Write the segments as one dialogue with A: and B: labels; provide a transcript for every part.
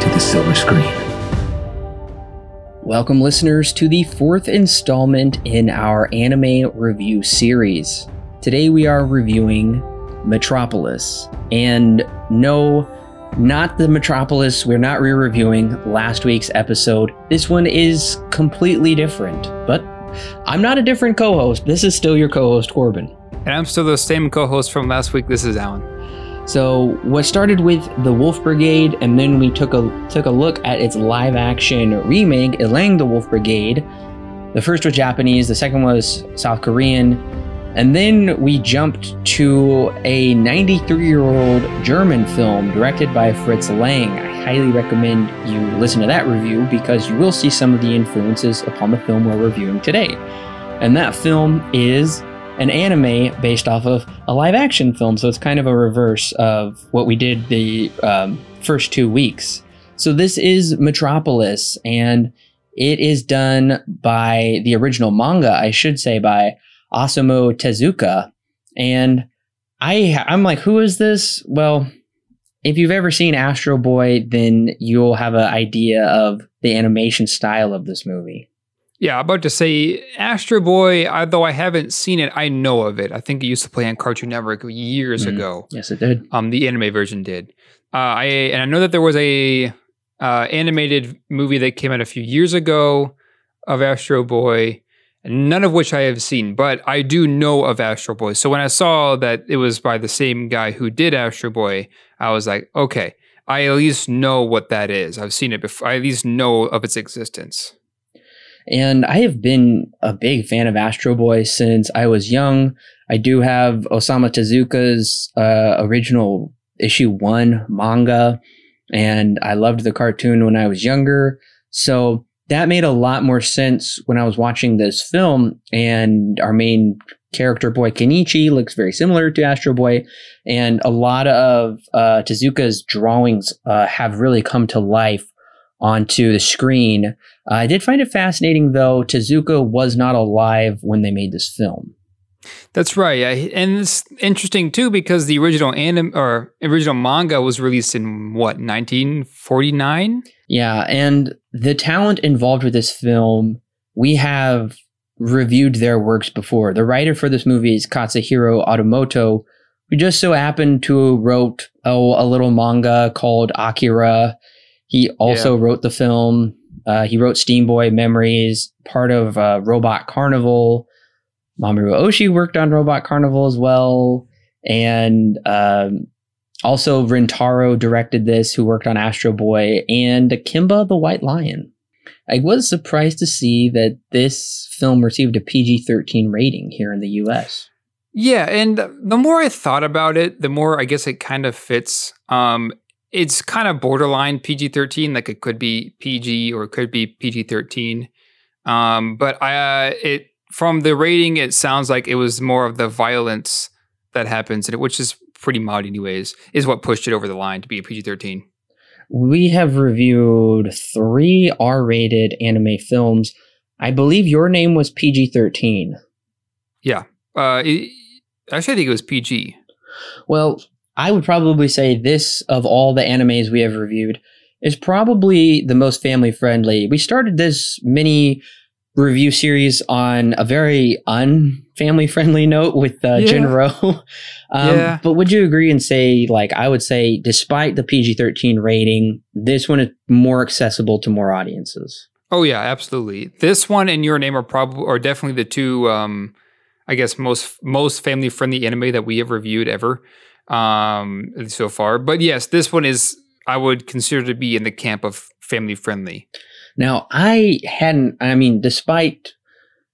A: to the silver screen.
B: Welcome, listeners, to the fourth installment in our anime review series. Today we are reviewing Metropolis. And no, not the Metropolis, we're not re reviewing last week's episode. This one is completely different. But I'm not a different co host. This is still your co host, Corbin.
C: And I'm still the same co host from last week. This is Alan.
B: So what started with the Wolf Brigade, and then we took a took a look at its live action remake, Illang the Wolf Brigade. The first was Japanese, the second was South Korean, and then we jumped to a 93 year old German film directed by Fritz Lang. I highly recommend you listen to that review because you will see some of the influences upon the film we're reviewing today. And that film is an anime based off of a live action film. So it's kind of a reverse of what we did the um, first two weeks. So this is Metropolis, and it is done by the original manga, I should say, by Osamu Tezuka. And I, I'm like, who is this? Well, if you've ever seen Astro Boy, then you'll have an idea of the animation style of this movie.
C: Yeah, about to say Astro Boy, although I haven't seen it, I know of it. I think it used to play on Cartoon Network years mm, ago.
B: Yes, it did.
C: Um, the anime version did. Uh, I and I know that there was a uh, animated movie that came out a few years ago of Astro Boy, none of which I have seen, but I do know of Astro Boy. So when I saw that it was by the same guy who did Astro Boy, I was like, okay, I at least know what that is. I've seen it before. I at least know of its existence.
B: And I have been a big fan of Astro Boy since I was young. I do have Osamu Tezuka's uh, original issue one manga, and I loved the cartoon when I was younger. So that made a lot more sense when I was watching this film. And our main character boy Kenichi looks very similar to Astro Boy, and a lot of uh, Tezuka's drawings uh, have really come to life onto the screen. Uh, I did find it fascinating, though, Tezuka was not alive when they made this film.
C: That's right, and it's interesting too because the original anime or original manga was released in what 1949.
B: Yeah, and the talent involved with this film, we have reviewed their works before. The writer for this movie is Katsuhiro Automoto, who just so happened to wrote oh a little manga called Akira he also yeah. wrote the film. Uh, he wrote Steam Boy Memories, part of uh, Robot Carnival. Mamoru Oshii worked on Robot Carnival as well. And um, also Rintaro directed this, who worked on Astro Boy and Kimba the White Lion. I was surprised to see that this film received a PG 13 rating here in the US.
C: Yeah, and the more I thought about it, the more I guess it kind of fits. Um, it's kind of borderline PG 13. Like it could be PG or it could be PG 13. Um, but I, uh, it from the rating, it sounds like it was more of the violence that happens in it, which is pretty mild, anyways, is what pushed it over the line to be a PG 13.
B: We have reviewed three R rated anime films. I believe your name was PG 13.
C: Yeah. Uh, it, actually, I think it was PG.
B: Well, I would probably say this of all the animes we have reviewed is probably the most family friendly. We started this mini review series on a very unfamily friendly note with uh, yeah. Jin-Roh. um, yeah. But would you agree and say, like, I would say, despite the PG 13 rating, this one is more accessible to more audiences?
C: Oh, yeah, absolutely. This one and Your Name are probably, are definitely the two, um, I guess, most most family friendly anime that we have reviewed ever um, so far. But yes, this one is I would consider to be in the camp of family friendly.
B: Now, I hadn't. I mean, despite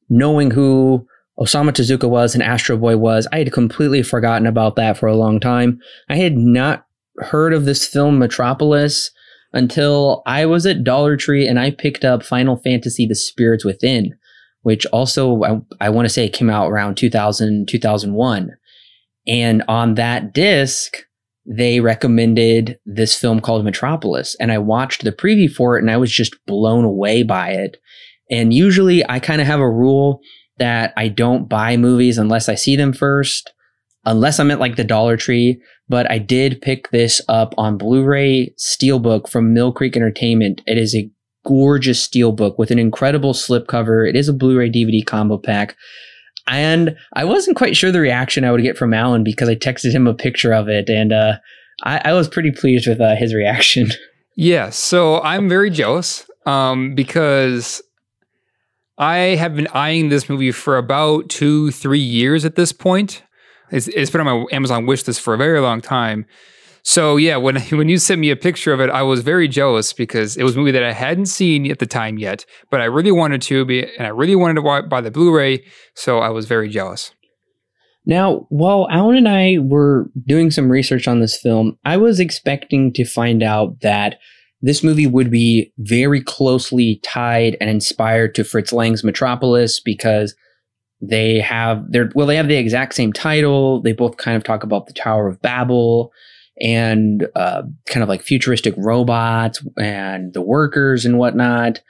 B: knowing who Osamu Tezuka was and Astro Boy was, I had completely forgotten about that for a long time. I had not heard of this film Metropolis until I was at Dollar Tree and I picked up Final Fantasy The Spirits Within, which also I, I want to say came out around 2000, 2001. And on that disc, they recommended this film called Metropolis. And I watched the preview for it and I was just blown away by it. And usually I kind of have a rule that I don't buy movies unless I see them first, unless I'm at like the Dollar Tree. But I did pick this up on Blu ray Steelbook from Mill Creek Entertainment. It is a gorgeous Steelbook with an incredible slipcover. It is a Blu ray DVD combo pack. And I wasn't quite sure the reaction I would get from Alan because I texted him a picture of it, and uh, I, I, was pretty pleased with uh, his reaction.
C: Yeah, so I'm very jealous um, because I have been eyeing this movie for about two, three years at this point. It's, it's been on my Amazon wish list for a very long time. So yeah, when when you sent me a picture of it, I was very jealous because it was a movie that I hadn't seen at the time yet, but I really wanted to be, and I really wanted to buy the Blu-ray. So I was very jealous.
B: Now, while Alan and I were doing some research on this film, I was expecting to find out that this movie would be very closely tied and inspired to Fritz Lang's Metropolis because they have their well, they have the exact same title. They both kind of talk about the Tower of Babel and uh, kind of like futuristic robots and the workers and whatnot.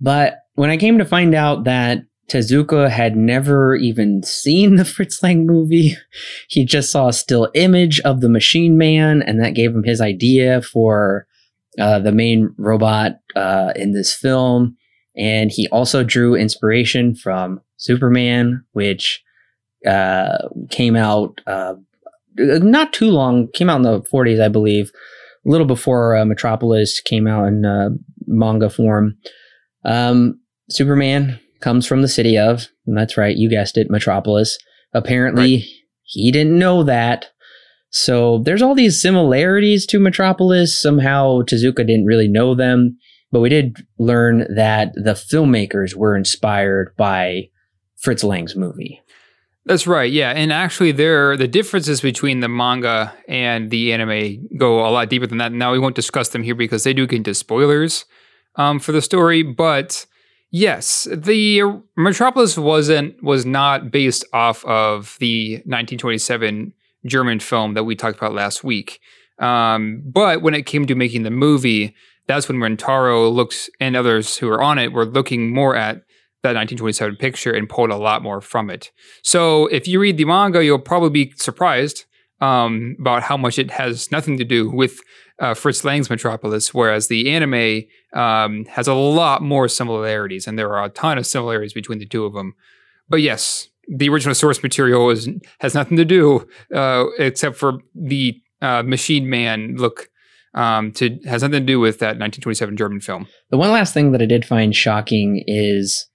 B: But when I came to find out that Tezuka had never even seen the Fritz Lang movie, he just saw a still image of the Machine Man, and that gave him his idea for uh, the main robot uh, in this film. And he also drew inspiration from Superman, which uh, came out uh, not too long, came out in the 40s, I believe, a little before uh, Metropolis came out in uh, manga form. Um, Superman comes from the city of, that's right, you guessed it, Metropolis. Apparently, right. he didn't know that. So there's all these similarities to Metropolis. Somehow Tezuka didn't really know them, but we did learn that the filmmakers were inspired by Fritz Lang's movie.
C: That's right. Yeah, and actually, there the differences between the manga and the anime go a lot deeper than that. Now we won't discuss them here because they do get into spoilers um, for the story. But yes, the Metropolis wasn't was not based off of the 1927 German film that we talked about last week. Um, but when it came to making the movie, that's when Rintaro looks and others who are on it were looking more at that 1927 picture and pulled a lot more from it. So if you read the manga, you'll probably be surprised um, about how much it has nothing to do with uh, Fritz Lang's Metropolis, whereas the anime um, has a lot more similarities, and there are a ton of similarities between the two of them. But yes, the original source material is, has nothing to do uh, except for the uh, Machine Man look. Um, to has nothing to do with that 1927 German film.
B: The one last thing that I did find shocking is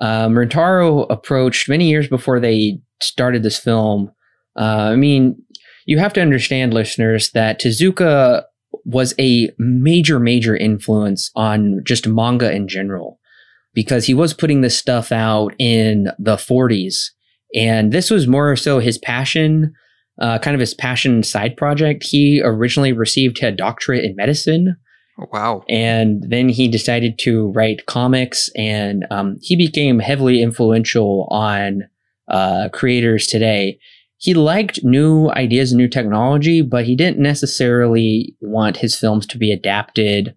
B: um, Rintaro approached many years before they started this film. Uh, I mean, you have to understand, listeners, that Tezuka was a major, major influence on just manga in general because he was putting this stuff out in the 40s. And this was more so his passion, uh, kind of his passion side project. He originally received a doctorate in medicine
C: wow.
B: And then he decided to write comics, and um, he became heavily influential on uh, creators today. He liked new ideas and new technology, but he didn't necessarily want his films to be adapted,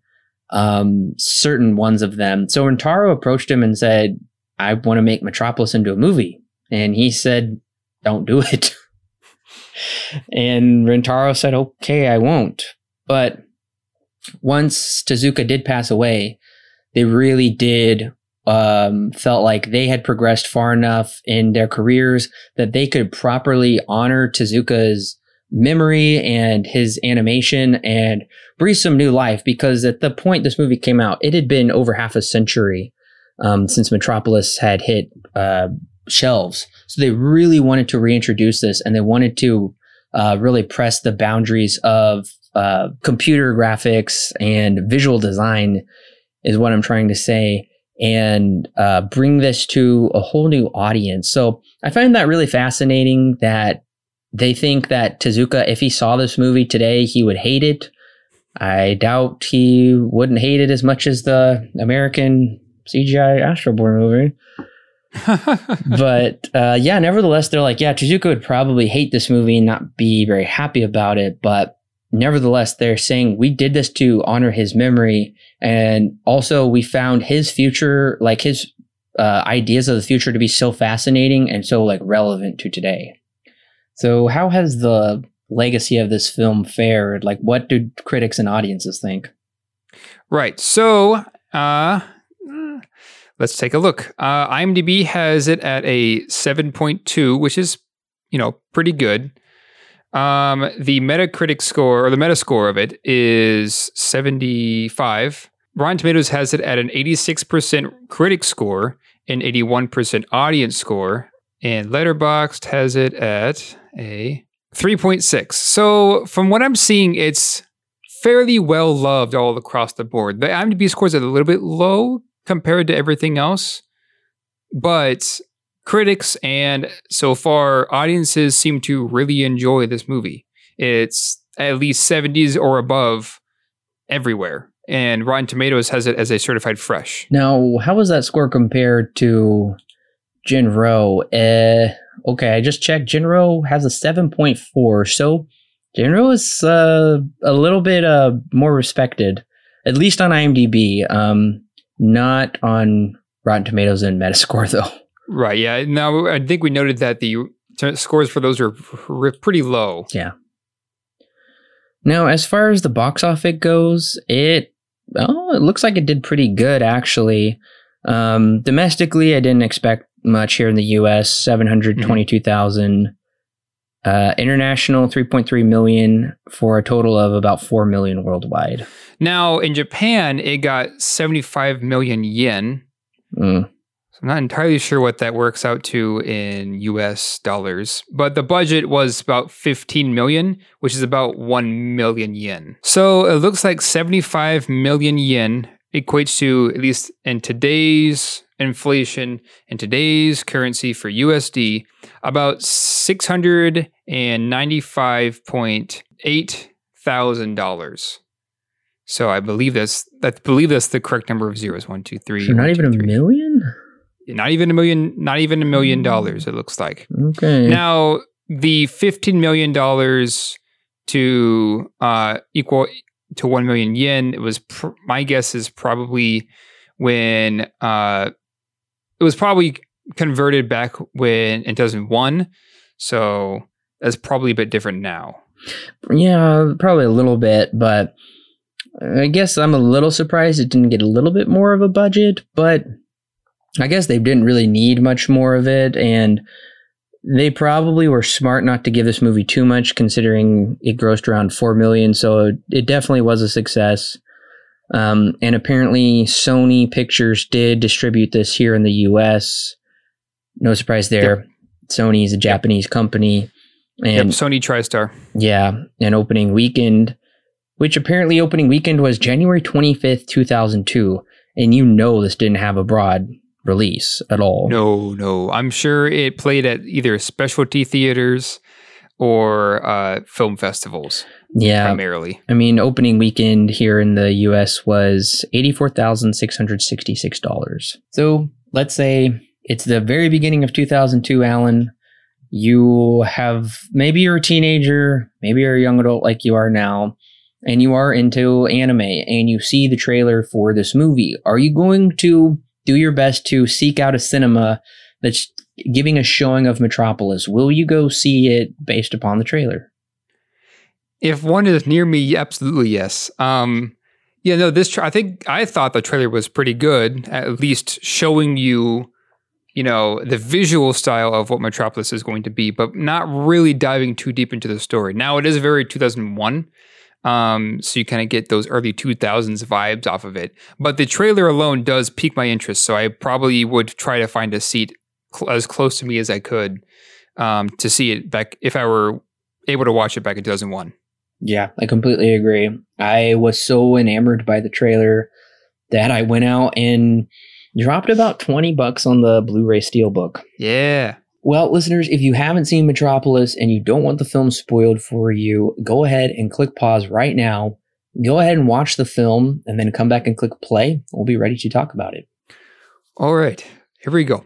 B: um, certain ones of them. So Rintaro approached him and said, I want to make Metropolis into a movie. And he said, Don't do it. and Rintaro said, Okay, I won't. But once Tezuka did pass away, they really did um, felt like they had progressed far enough in their careers that they could properly honor Tezuka's memory and his animation and breathe some new life because at the point this movie came out, it had been over half a century um, since Metropolis had hit uh, shelves. So they really wanted to reintroduce this and they wanted to uh, really press the boundaries of uh, computer graphics and visual design is what I'm trying to say, and uh, bring this to a whole new audience. So I find that really fascinating that they think that Tezuka, if he saw this movie today, he would hate it. I doubt he wouldn't hate it as much as the American CGI Astro Boy movie. but uh, yeah, nevertheless, they're like, yeah, Tezuka would probably hate this movie and not be very happy about it. But nevertheless, they're saying we did this to honor his memory. And also, we found his future, like his uh, ideas of the future to be so fascinating and so like relevant to today. So, how has the legacy of this film fared? Like, what do critics and audiences think?
C: Right. So, uh, let's take a look. Uh, IMDb has it at a 7.2, which is, you know, pretty good. Um, the Metacritic score or the Metascore of it is 75. Rotten Tomatoes has it at an 86% critic score and 81% audience score. And Letterboxd has it at a 3.6. So from what I'm seeing, it's fairly well loved all across the board. The IMDb scores are a little bit low compared to everything else, but critics and so far audiences seem to really enjoy this movie. It's at least 70s or above everywhere. And Rotten Tomatoes has it as a certified fresh.
B: Now, how was that score compared to Jin-Roh? Uh, okay, I just checked. Jin-Roh has a 7.4. So Jin-Roh is uh, a little bit uh, more respected, at least on IMDb. Um, not on Rotten Tomatoes and Metascore, though.
C: Right. Yeah. Now, I think we noted that the t- scores for those are pretty low.
B: Yeah. Now, as far as the box office goes, it oh, it looks like it did pretty good actually. Um, domestically, I didn't expect much here in the U.S. Seven hundred twenty-two thousand. Mm-hmm. Uh, international 3.3 million for a total of about 4 million worldwide.
C: Now, in Japan, it got 75 million yen. Mm. So I'm not entirely sure what that works out to in US dollars, but the budget was about 15 million, which is about 1 million yen. So it looks like 75 million yen equates to, at least in today's inflation, in today's currency for USD, about six hundred and ninety-five point eight thousand dollars. So I believe that's I believe that's the correct number of zeros. One, two, three.
B: So not even
C: two,
B: a million.
C: Not even a million. Not even a million dollars. It looks like.
B: Okay.
C: Now the fifteen million dollars to uh, equal to one million yen. It was pr- my guess is probably when uh, it was probably converted back when in 2001. So that's probably a bit different now.
B: Yeah, probably a little bit, but I guess I'm a little surprised it didn't get a little bit more of a budget, but I guess they didn't really need much more of it and they probably were smart not to give this movie too much considering it grossed around 4 million, so it definitely was a success. Um, and apparently, Sony Pictures did distribute this here in the US. No surprise there. Yep. Sony is a Japanese company.
C: And yep, Sony TriStar.
B: Yeah. And opening weekend, which apparently opening weekend was January 25th, 2002. And you know this didn't have a broad release at all.
C: No, no. I'm sure it played at either specialty theaters or uh, film festivals.
B: Yeah.
C: Primarily.
B: I mean, opening weekend here in the US was $84,666. So let's say it's the very beginning of 2002, Alan. You have maybe you're a teenager, maybe you're a young adult like you are now, and you are into anime and you see the trailer for this movie. Are you going to do your best to seek out a cinema that's giving a showing of Metropolis? Will you go see it based upon the trailer?
C: If one is near me, absolutely yes. Um, yeah, no, this tra- I think I thought the trailer was pretty good, at least showing you, you know, the visual style of what Metropolis is going to be, but not really diving too deep into the story. Now it is very 2001. Um, so you kind of get those early 2000s vibes off of it. But the trailer alone does pique my interest. So I probably would try to find a seat cl- as close to me as I could um, to see it back if I were able to watch it back in 2001.
B: Yeah, I completely agree. I was so enamored by the trailer that I went out and dropped about 20 bucks on the Blu-ray Steelbook.
C: Yeah.
B: Well, listeners, if you haven't seen Metropolis and you don't want the film spoiled for you, go ahead and click pause right now. go ahead and watch the film and then come back and click play. We'll be ready to talk about it.
C: All right, here we go.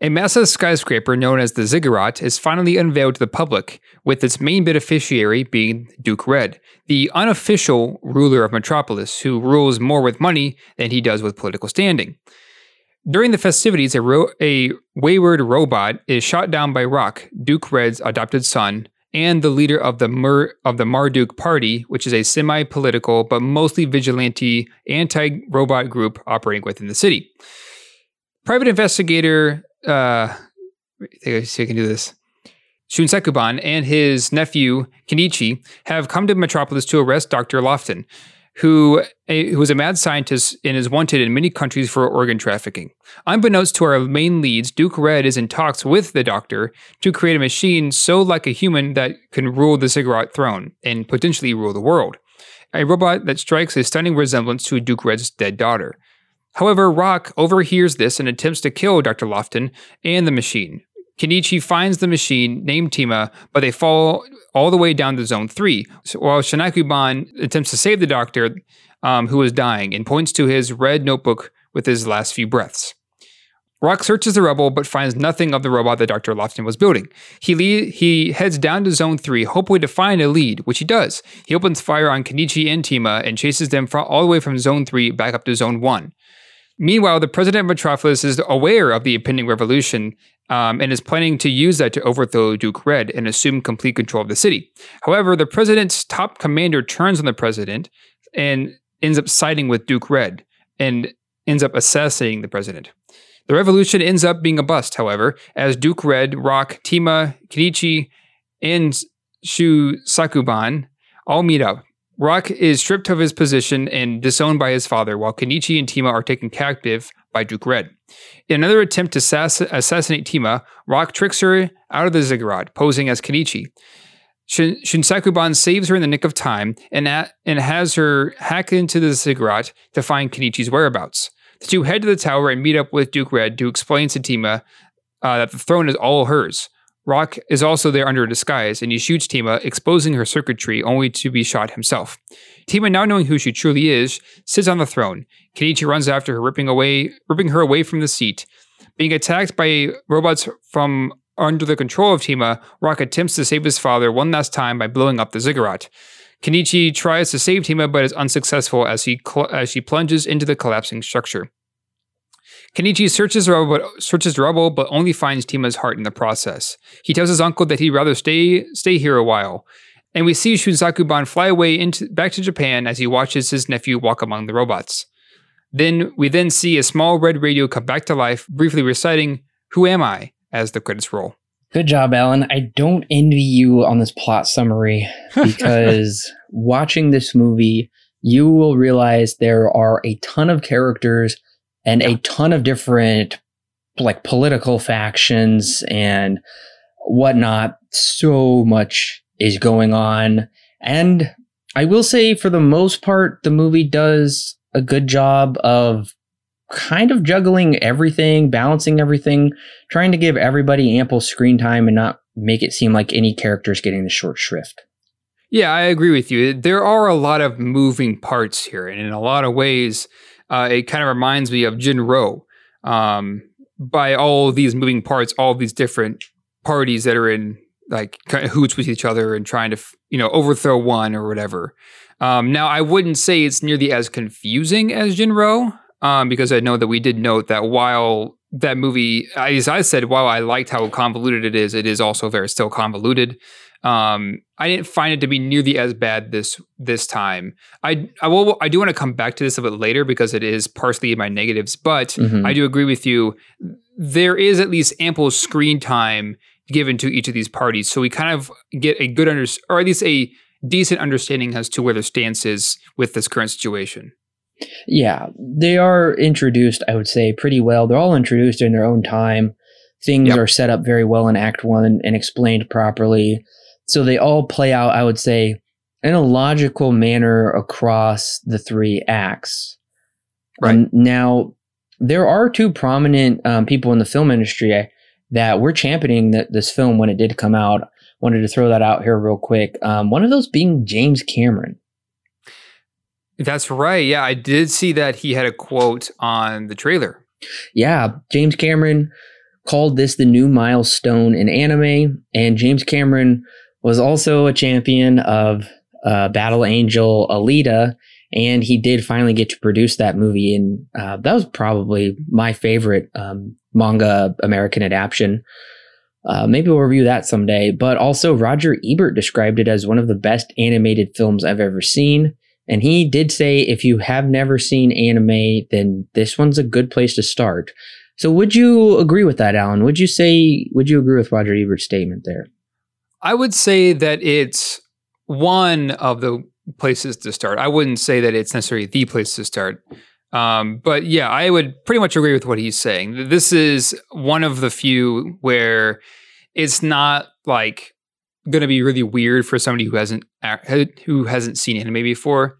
C: A massive skyscraper known as the Ziggurat is finally unveiled to the public, with its main beneficiary being Duke Red, the unofficial ruler of Metropolis, who rules more with money than he does with political standing. During the festivities, a, ro- a wayward robot is shot down by Rock, Duke Red's adopted son, and the leader of the of the Marduk Party, which is a semi-political but mostly vigilante anti-robot group operating within the city. Private investigator uh, I think I see I can do this. Shunsaku Ban and his nephew Kenichi have come to Metropolis to arrest Dr. Laughton, who, who is a mad scientist and is wanted in many countries for organ trafficking. Unbeknownst to our main leads, Duke Red is in talks with the Doctor to create a machine so like a human that can rule the Ziggurat throne and potentially rule the world. A robot that strikes a stunning resemblance to Duke Red's dead daughter. However, Rock overhears this and attempts to kill Dr. Laughton and the machine. Kenichi finds the machine named Tima, but they fall all the way down to Zone 3, so while Shanakuban attempts to save the doctor um, who is dying and points to his red notebook with his last few breaths. Rock searches the rubble but finds nothing of the robot that Dr. Laughton was building. He he heads down to Zone 3, hoping to find a lead, which he does. He opens fire on Kenichi and Tima and chases them all the way from Zone 3 back up to Zone 1. Meanwhile, the president of Metropolis is aware of the impending revolution um, and is planning to use that to overthrow Duke Red and assume complete control of the city. However, the president's top commander turns on the president and ends up siding with Duke Red and ends up assassinating the president. The revolution ends up being a bust, however, as Duke Red, Rock, Tima, Kenichi, and Shu Sakuban all meet up Rock is stripped of his position and disowned by his father, while Kenichi and Tima are taken captive by Duke Red. In another attempt to sass- assassinate Tima, Rock tricks her out of the ziggurat, posing as Kenichi. Shin- Shinsakuban saves her in the nick of time and, a- and has her hack into the ziggurat to find Kenichi's whereabouts. The two head to the tower and meet up with Duke Red to explain to Tima uh, that the throne is all hers. Rock is also there under a disguise, and he shoots Tima, exposing her circuitry, only to be shot himself. Tima, now knowing who she truly is, sits on the throne. Kenichi runs after her, ripping away, ripping her away from the seat. Being attacked by robots from under the control of Tima, Rock attempts to save his father one last time by blowing up the ziggurat. Kenichi tries to save Tima, but is unsuccessful as he cl- as she plunges into the collapsing structure. Kenichi searches rubble, but, searches rubble, but only finds Tima's heart in the process. He tells his uncle that he'd rather stay stay here a while, and we see Shunsaku Ban fly away into back to Japan as he watches his nephew walk among the robots. Then we then see a small red radio come back to life, briefly reciting "Who am I?" as the credits roll.
B: Good job, Alan. I don't envy you on this plot summary because watching this movie, you will realize there are a ton of characters and a ton of different like political factions and whatnot. So much is going on. And I will say, for the most part, the movie does a good job of kind of juggling everything, balancing everything, trying to give everybody ample screen time and not make it seem like any character is getting the short shrift.
C: Yeah, I agree with you. There are a lot of moving parts here, and in a lot of ways, uh, it kind of reminds me of Jin-Roh um, by all these moving parts, all these different parties that are in like kind of hoots with each other and trying to you know overthrow one or whatever. Um, now, I wouldn't say it's nearly as confusing as Jin-Roh um, because I know that we did note that while that movie, as I said, while I liked how convoluted it is, it is also very still convoluted. Um, I didn't find it to be nearly as bad this this time. I I will I do want to come back to this a bit later because it is partially in my negatives, but mm-hmm. I do agree with you. There is at least ample screen time given to each of these parties, so we kind of get a good under or at least a decent understanding as to where their stance is with this current situation.
B: Yeah, they are introduced, I would say, pretty well. They're all introduced in their own time. Things yep. are set up very well in Act One and explained properly. So they all play out, I would say, in a logical manner across the three acts. Right. Um, now, there are two prominent um, people in the film industry eh, that were championing the, this film when it did come out. Wanted to throw that out here real quick. Um, one of those being James Cameron.
C: That's right. Yeah, I did see that he had a quote on the trailer.
B: Yeah, James Cameron called this the new milestone in anime, and James Cameron was also a champion of uh, Battle Angel Alita, and he did finally get to produce that movie. And uh, that was probably my favorite um, manga American adaptation. Uh, maybe we'll review that someday. But also, Roger Ebert described it as one of the best animated films I've ever seen. And he did say if you have never seen anime, then this one's a good place to start. So, would you agree with that, Alan? Would you say, would you agree with Roger Ebert's statement there?
C: I would say that it's one of the places to start. I wouldn't say that it's necessarily the place to start. Um, but yeah, I would pretty much agree with what he's saying. This is one of the few where it's not like going to be really weird for somebody who hasn't who hasn't seen anime before.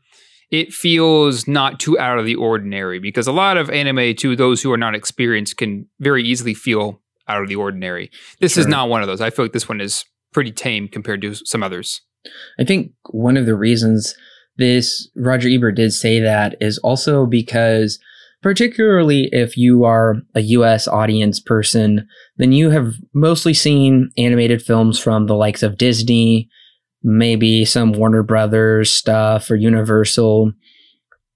C: It feels not too out of the ordinary because a lot of anime to those who are not experienced can very easily feel out of the ordinary. This sure. is not one of those. I feel like this one is pretty tame compared to some others.
B: I think one of the reasons this Roger Ebert did say that is also because particularly if you are a US audience person, then you have mostly seen animated films from the likes of Disney, maybe some Warner Brothers stuff or Universal.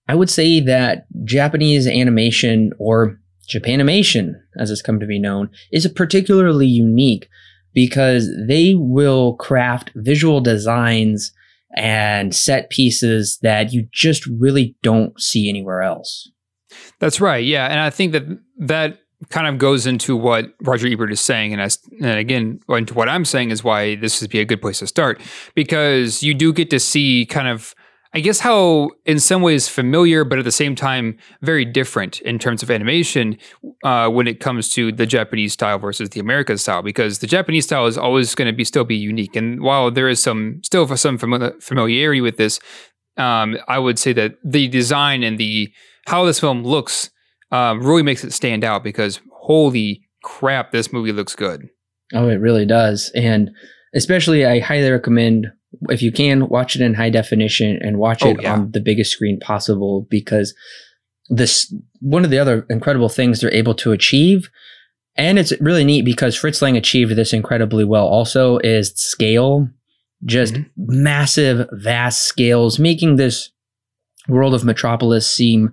B: I would say that Japanese animation or Japanimation, as it's come to be known, is a particularly unique because they will craft visual designs and set pieces that you just really don't see anywhere else.
C: That's right. Yeah, and I think that that kind of goes into what Roger Ebert is saying, and, as, and again, into what I'm saying is why this would be a good place to start because you do get to see kind of I guess how, in some ways, familiar, but at the same time, very different in terms of animation uh, when it comes to the Japanese style versus the American style, because the Japanese style is always going to be still be unique. And while there is some still some familiarity with this, um, I would say that the design and the how this film looks um, really makes it stand out. Because holy crap, this movie looks good.
B: Oh, it really does, and especially I highly recommend if you can watch it in high definition and watch oh, it yeah. on the biggest screen possible because this one of the other incredible things they're able to achieve and it's really neat because Fritz Lang achieved this incredibly well also is scale just mm-hmm. massive vast scales making this world of metropolis seem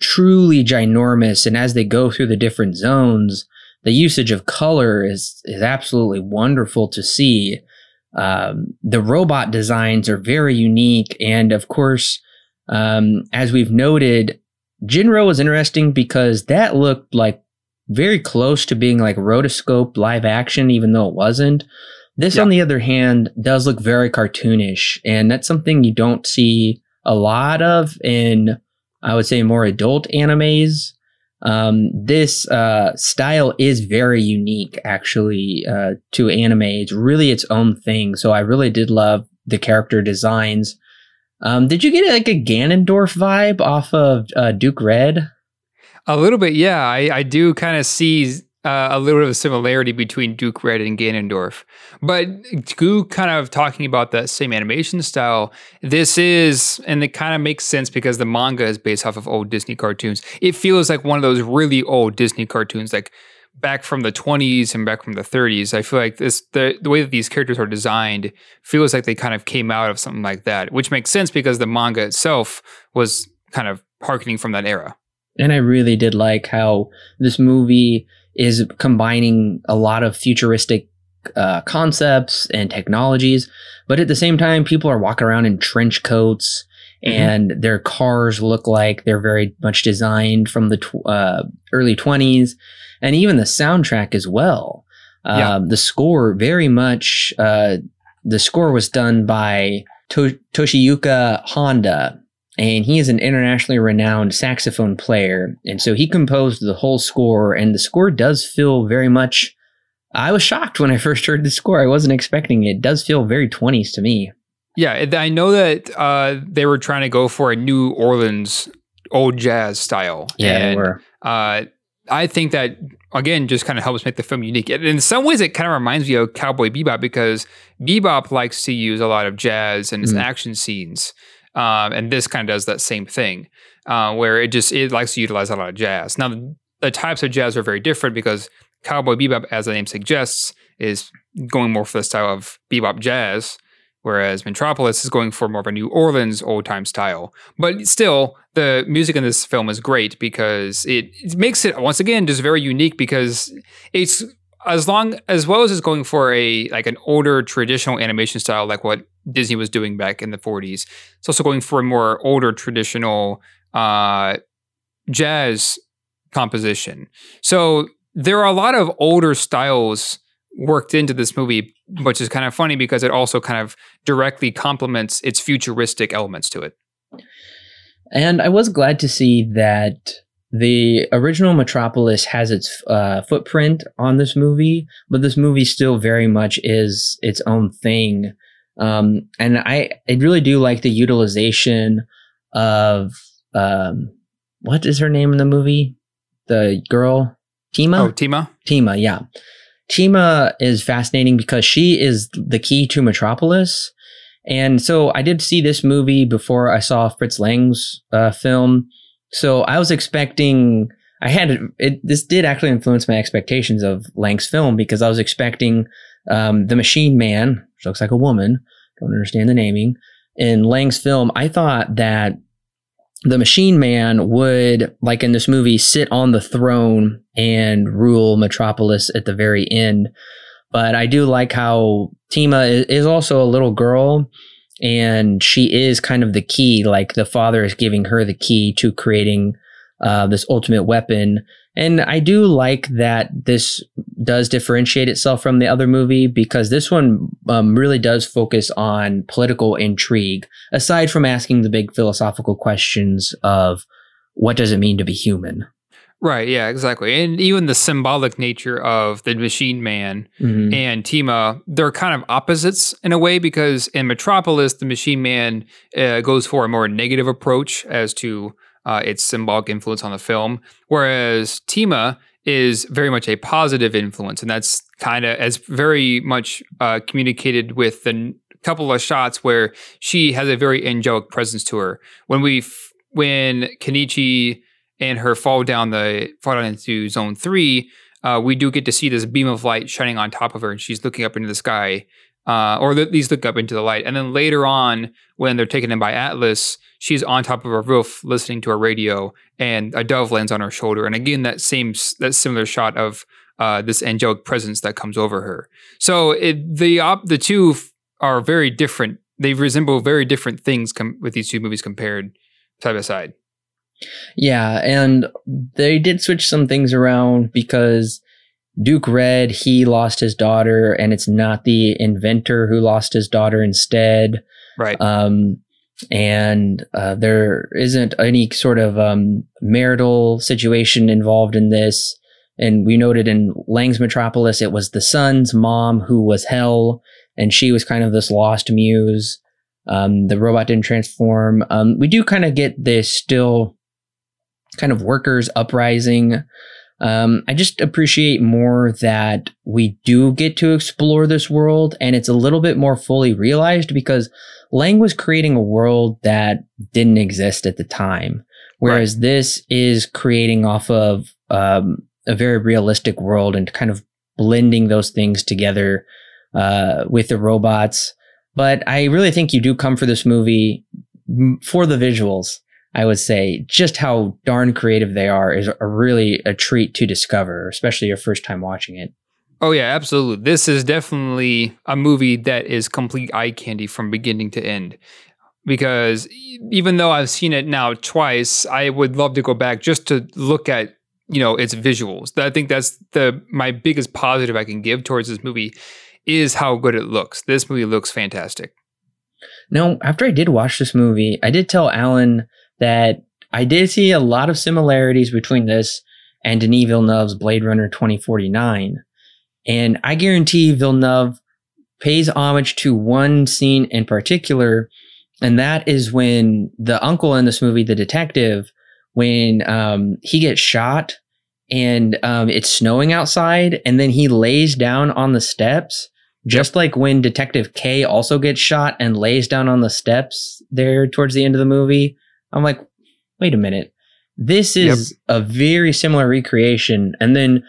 B: truly ginormous and as they go through the different zones the usage of color is is absolutely wonderful to see um, the robot designs are very unique. And of course, um, as we've noted, Jin-Roh was interesting because that looked like very close to being like rotoscope live action, even though it wasn't. This, yeah. on the other hand, does look very cartoonish, and that's something you don't see a lot of in, I would say, more adult animes. Um, this uh, style is very unique, actually, uh, to anime. It's really its own thing. So I really did love the character designs. Um, did you get like a Ganondorf vibe off of uh, Duke Red?
C: A little bit, yeah. I, I do kind of see uh, a little bit of a similarity between Duke Red and Ganondorf. But Goo kind of talking about that same animation style, this is, and it kind of makes sense because the manga is based off of old Disney cartoons. It feels like one of those really old Disney cartoons, like back from the 20s and back from the 30s. I feel like this the, the way that these characters are designed feels like they kind of came out of something like that, which makes sense because the manga itself was kind of harkening from that era.
B: And I really did like how this movie is combining a lot of futuristic uh, concepts and technologies, but at the same time, people are walking around in trench coats. Mm-hmm. And their cars look like they're very much designed from the tw- uh, early 20s, and even the soundtrack as well. Yeah. Um, the score very much. Uh, the score was done by to- Toshiyuki Honda, and he is an internationally renowned saxophone player. And so he composed the whole score, and the score does feel very much. I was shocked when I first heard the score. I wasn't expecting it. It does feel very 20s to me.
C: Yeah, I know that uh, they were trying to go for a New Orleans old jazz style.
B: Yeah, and, they were.
C: Uh, I think that again just kind of helps make the film unique. And in some ways, it kind of reminds me of Cowboy Bebop because Bebop likes to use a lot of jazz in his mm. action scenes. Um, and this kind of does that same thing, uh, where it just it likes to utilize a lot of jazz. Now, the, types of jazz are very different because Cowboy Bebop, as the name suggests, is going more for the style of bebop jazz, whereas Metropolis is going for more of a New Orleans old time style. But still, the music in this film is great because it, it makes it once again just very unique because it's as long as well as it's going for a like an older traditional animation style like what Disney was doing back in the 40s. It's also going for a more older traditional uh, jazz composition. So there are a lot of older styles worked into this movie, which is kind of funny because it also kind of directly complements its futuristic elements to it.
B: And I was glad to see that the original Metropolis has its uh, footprint on this movie, but this movie still very much is its own thing. Um, and I, I really do like the utilization of um, what is her name in the movie? The girl, Tima.
C: Oh, Tima.
B: Teema, yeah. Tima is fascinating because she is the key to Metropolis. And so I did see this movie before I saw Fritz Lang's uh, film so I was expecting. I had it. This did actually influence my expectations of Lang's film because I was expecting um, the Machine Man, which looks like a woman. Don't understand the naming. In Lang's film, I thought that the Machine Man would, like in this movie, sit on the throne and rule Metropolis at the very end. But I do like how Tima is also a little girl and she is kind of the key. Like the father is giving her the key to creating uh, this ultimate weapon. And I do like that this does differentiate itself from the other movie because this one um, really does focus on political intrigue, aside from asking the big philosophical questions of what does it mean to be human.
C: Right, yeah, exactly. And even the symbolic nature of the machine man mm-hmm. and Tima, they're kind of opposites in a way because in Metropolis, the machine man uh, goes for a more negative approach as to uh, its symbolic influence on the film, whereas Tima is very much a positive influence. And that's kind of as very much uh, communicated with the n- couple of shots where she has a very angelic presence to her. When we, f- when Kenichi and her fall down the fall down into zone three, uh, we do get to see this beam of light shining on top of her, and she's looking up into the sky, uh, or least look up into the light. And then later on, when they're taken in by Atlas, she's on top of a roof listening to a radio, and a dove lands on her shoulder. And again, that same that similar shot of uh, this angelic presence that comes over her. So it, the op- the two are very different. They resemble very different things com- with these two movies compared side by side.
B: Yeah, and they did switch some things around because Duke Red, he lost his daughter, and it's not the inventor who lost his daughter instead.
C: Right.
B: Um, and uh, there isn't any sort of um, marital situation involved in this. And we noted in Lang's Metropolis, it was the son's mom who was Hel, and she was kind of this lost muse. Um, the robot didn't transform. Um, we do kind of get this still kind of workers uprising. Um, I just appreciate more that we do get to explore this world and it's a little bit more fully realized because Lang was creating a world that didn't exist at the time. Whereas right. this is creating off of um, a very realistic world and kind of blending those things together uh, with the robots. But I really think you do come for this movie for the visuals. I would say just how darn creative they are is a really a treat to discover, especially your first time watching it.
C: Oh yeah, absolutely. This is definitely a movie that is complete eye candy from beginning to end. Because even though I've seen it now twice, I would love to go back just to look at you know its visuals. I think that's the my biggest positive I can give towards this movie is how good it looks. This movie looks fantastic.
B: Now, after I did watch this movie, I did tell Alan that I did see a lot of similarities between this and Denis Villeneuve's Blade Runner 2049. And I guarantee Villeneuve pays homage to one scene in particular, and that is when the uncle in this movie, the detective, when um, he gets shot and um, it's snowing outside, and then he lays down on the steps Just like when Detective K also gets shot and lays down on the steps there towards the end of the movie. I'm like, wait a minute. This is a very similar recreation. And then,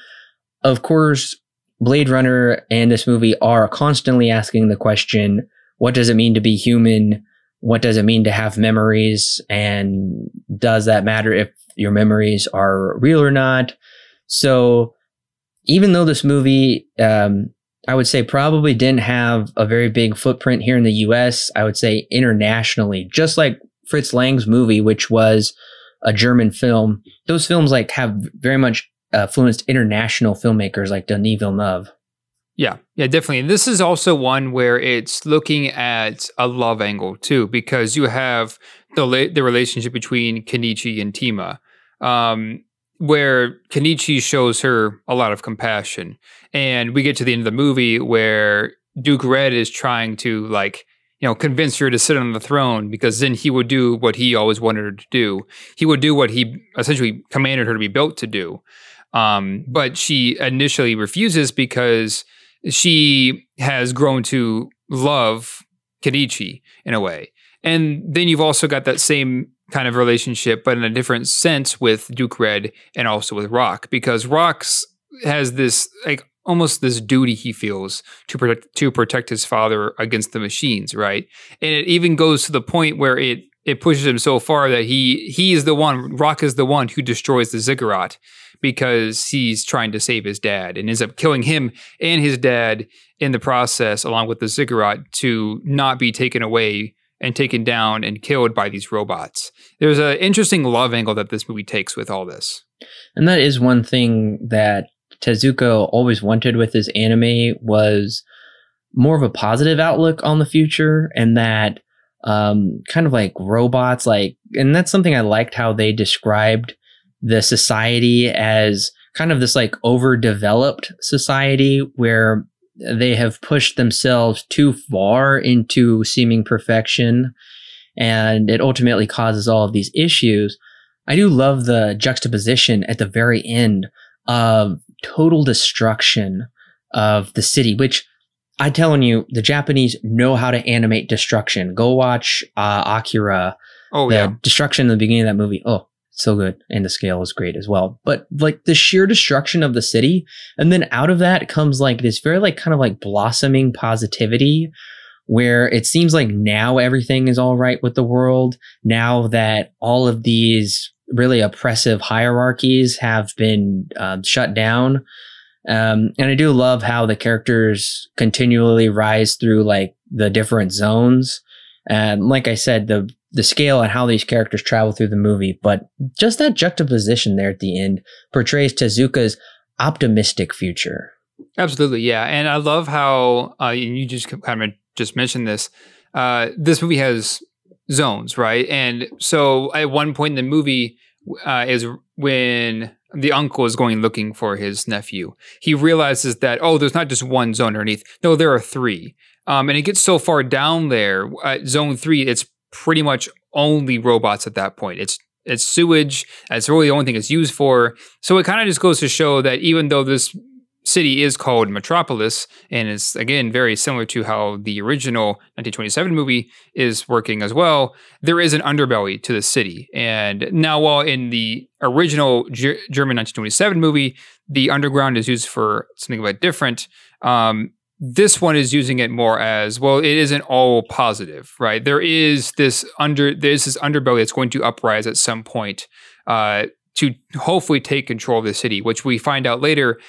B: of course, Blade Runner and this movie are constantly asking the question what does it mean to be human? What does it mean to have memories? And does that matter if your memories are real or not? So, even though this movie, um, I would say probably didn't have a very big footprint here in the US, I would say internationally, just like Fritz Lang's movie, which was a German film, those films like have very much uh, influenced international filmmakers like Denis Villeneuve.
C: Yeah, yeah, definitely. And this is also one where it's looking at a love angle too, because you have the la- the relationship between Kenichi and Tima, um, where Kenichi shows her a lot of compassion, and we get to the end of the movie where Duke Red is trying to like you know convince her to sit on the throne because then he would do what he always wanted her to do. He would do what he essentially commanded her to be built to do. Um, but she initially refuses because she has grown to love Kenichi in a way. And then you've also got that same kind of relationship, but in a different sense with Duke Red and also with Rock, because Rock's has this like almost this duty he feels to protect to protect his father against the machines, right? And it even goes to the point where it it pushes him so far that he he is the one Rock is the one who destroys the ziggurat because he's trying to save his dad and ends up killing him and his dad in the process along with the ziggurat to not be taken away and taken down and killed by these robots. There's an interesting love angle that this movie takes with all this.
B: And that is one thing that Tezuka always wanted with his anime was more of a positive outlook on the future and that um, kind of like robots like and that's something I liked how they described the society as kind of this like overdeveloped society where they have pushed themselves too far into seeming perfection and it ultimately causes all of these issues. I do love the juxtaposition at the very end of total destruction of the city, which I'm telling you, the Japanese know how to animate destruction. Go watch uh, Akira.
C: Oh,
B: the
C: yeah.
B: destruction in the beginning of that movie. Oh, so good. And the scale is great as well. But like the sheer destruction of the city. And then out of that comes like this very like kind of like blossoming positivity where it seems like now everything is all right with the world. Now that all of these really oppressive hierarchies have been um, shut down. Um, and I do love how the characters continually rise through like the different zones. And like I said, the the scale and how these characters travel through the movie, but just that juxtaposition there at the end portrays Tezuka's optimistic future.
C: Absolutely, yeah. And I love how uh, you just kind of just mentioned this. Uh, this movie has zones, right? And so at one point in the movie uh, is when the uncle is going looking for his nephew. He realizes that oh, there's not just one zone underneath. No, there are three. Um, and it gets so far down there, at zone three, it's pretty much only robots at that point. It's it's sewage. That's really the only thing it's used for. So it kind of just goes to show that even though this city is called Metropolis, and it's again very similar to how the original 1927 movie is working as well. There is an underbelly to the city, and now while in the original G- German 1927 movie, the underground is used for something a bit different. Um, this one is using it more as well. It isn't all positive, right? There is this under there's this underbelly that's going to uprise at some point uh, to hopefully take control of the city, which we find out later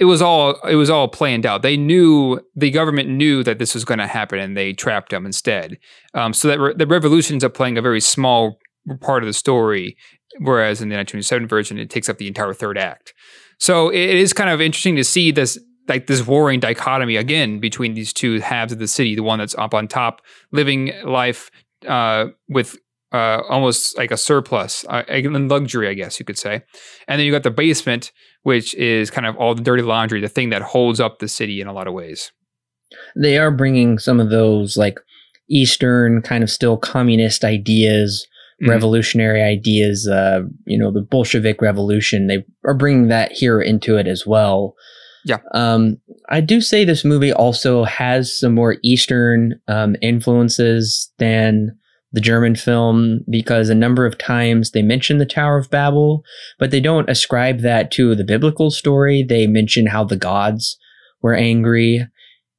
C: it was all it was all planned out. They knew the government knew that this was going to happen, and they trapped them instead. Um, so that re- the revolution ends up playing a very small part of the story, whereas in the 1927 version, it takes up the entire third act. So it is kind of interesting to see this like this warring dichotomy again between these two halves of the city. The one that's up on top, living life uh, with uh, almost like a surplus, uh, in luxury, I guess you could say. And then you got the basement, which is kind of all the dirty laundry, the thing that holds up the city in a lot of ways.
B: They are bringing some of those like Eastern kind of still communist ideas,
C: Mhm.
B: revolutionary ideas, uh, you know, the Bolshevik revolution. They are bringing that here into it as well.
C: Yeah.
B: Um, I do say this movie also has some more Eastern um, influences than the German film because a number of times they mention the Tower of Babel, but they don't ascribe that to the biblical story. They mention how the gods were angry.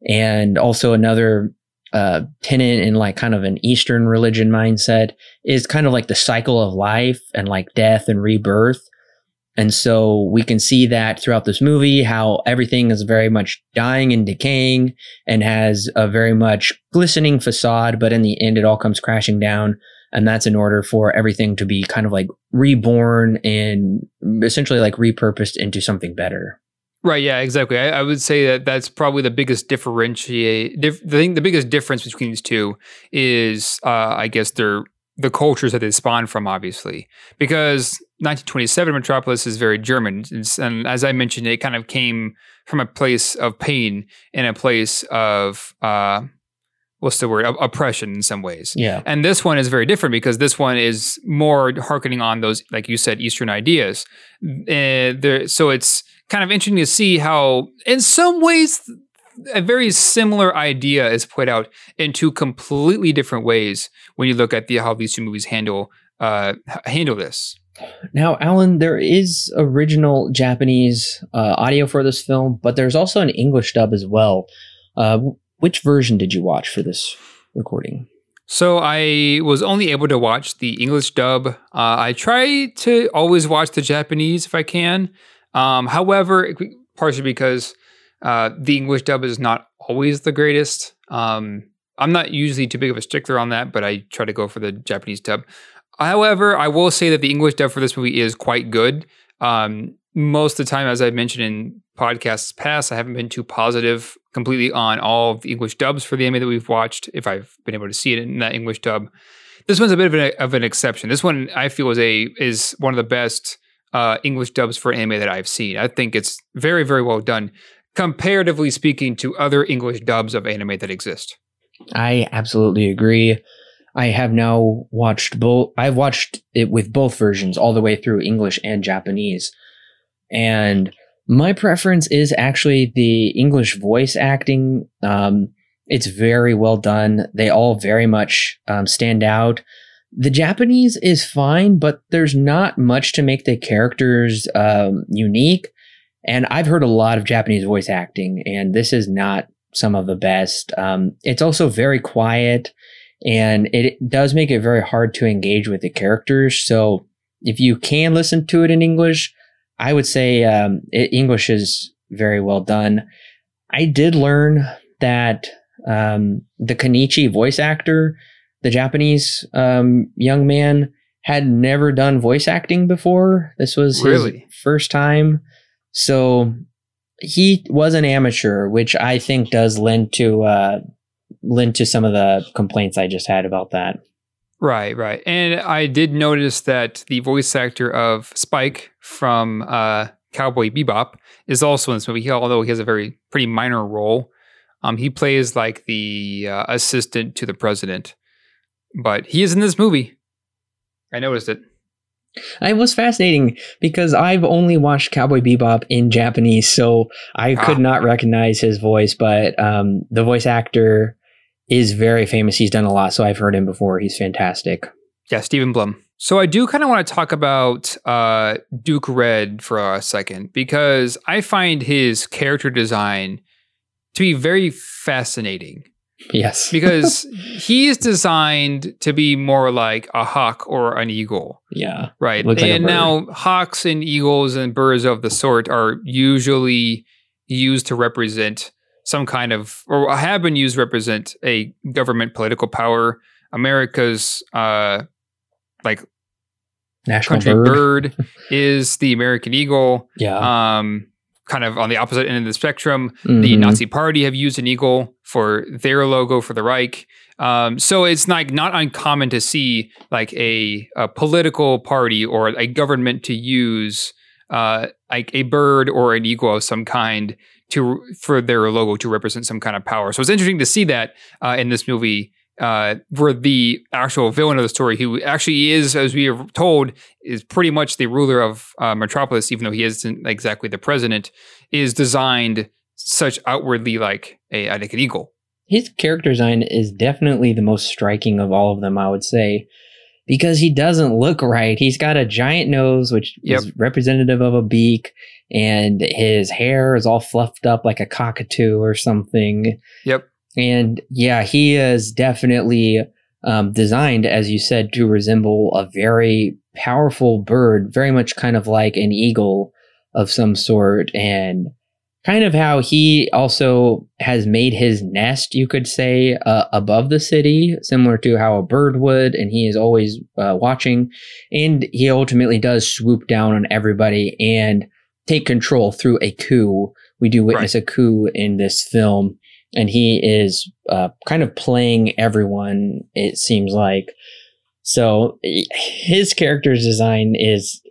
B: And also another uh, tenant in like kind of an Eastern religion mindset is kind of like the cycle of life and like death and rebirth. And so we can see that throughout this movie, how everything is very much dying and decaying and has a very much glistening facade, but in the end, it all comes crashing down. And that's in order for everything to be kind of like reborn and essentially like repurposed into something better.
C: Right. Yeah. Exactly. I, I, would say that that's probably the biggest differentiate. Dif- the thing, the biggest difference between these two is, uh, I guess, their the cultures that they spawn from, obviously, because 1927 Metropolis is very German, it's, and as I mentioned, it kind of came from a place of pain and a place of uh, what's the word oppression in some ways.
B: Yeah,
C: and this one is very different because this one is more harkening on those, like you said, Eastern ideas. Uh, there, so it's kind of interesting to see how, in some ways, a very similar idea is put out in two completely different ways when you look at the how these two movies handle uh, handle this.
B: Now, Alan, there is original Japanese uh, audio for this film, but there's also an English dub as well. Uh, which version did you watch for this recording?
C: So I was only able to watch the English dub. Uh, I try to always watch the Japanese if I can. Um, however, partially because uh, the English dub is not always the greatest. Um, I'm not usually too big of a stickler on that, but I try to go for the Japanese dub. However, I will say that the English dub for this movie is quite good. Um, most of the time, as I've mentioned in podcasts past, I haven't been too positive completely on all the English dubs for the anime that we've watched, if I've been able to see it in that English dub. This one's a bit of an, of an exception. This one I feel is a is one of the best uh, English dubs for anime that I've seen. I think it's very, very well done, comparatively speaking to other English dubs of anime that exist.
B: I absolutely agree. I have now watched both. I've watched it with both versions all the way through English and Japanese. And my preference is actually the English voice acting. Um, it's very well done. They all very much um, stand out. The Japanese is fine, but there's not much to make the characters um, unique. And I've heard a lot of Japanese voice acting, and this is not some of the best. Um, it's also very quiet, and it does make it very hard to engage with the characters. So if you can listen to it in English, I would say um, it, English is very well done. I did learn that um, the Kenichi voice actor the Japanese um, young man had never done voice acting before. This was
C: really?
B: his first time. So he was an amateur, which I think does lend to uh, lend to some of the complaints I just had about that.
C: Right, right. And I did notice that the voice actor of Spike from uh, Cowboy Bebop is also in this movie, although he has a very pretty minor role. Um, he plays like the uh, assistant to the president but he is in this movie. I noticed it.
B: It was fascinating because I've only watched Cowboy Bebop in Japanese, so I could ah. not recognize his voice. But um, the voice actor is very famous. He's done a lot, so I've heard him before. He's fantastic.
C: Yeah, Stephen Blum. So I do kind of want to talk about uh, Duke Red for a second because I find his character design to be very fascinating.
B: Yes.
C: because he is designed to be more like a hawk or an eagle.
B: Yeah.
C: Right. And now hawks and eagles and birds of the sort are usually used to represent some kind of or have been used to represent a government political power. America's uh like
B: national
C: country
B: bird.
C: bird is the American eagle.
B: Yeah.
C: Um kind of on the opposite end of the spectrum. Mm-hmm. The Nazi Party have used an eagle for their logo for the Reich. Um, so it's like not uncommon to see like a, a political party or a government to use uh, like a bird or an eagle of some kind to for their logo to represent some kind of power. So it's interesting to see that uh, in this movie uh, for the actual villain of the story, who actually is, as we are told, is pretty much the ruler of uh, Metropolis, even though he isn't exactly the president, is designed such outwardly like a like an eagle.
B: His character design is definitely the most striking of all of them, I would say, because he doesn't look right. He's got a giant nose, which
C: Yep.
B: is representative of a beak, and his hair is all fluffed up like a cockatoo or something.
C: Yep.
B: And yeah, he is definitely um, designed, as you said, to resemble a very powerful bird, very much kind of like an eagle of some sort. And kind of how he also has made his nest, you could say, uh, above the city, similar to how a bird would. And he is always uh, watching. And he ultimately does swoop down on everybody and take control through a coup. We do witness a coup in this film and he is uh, kind of playing everyone. It seems like so. His character's design is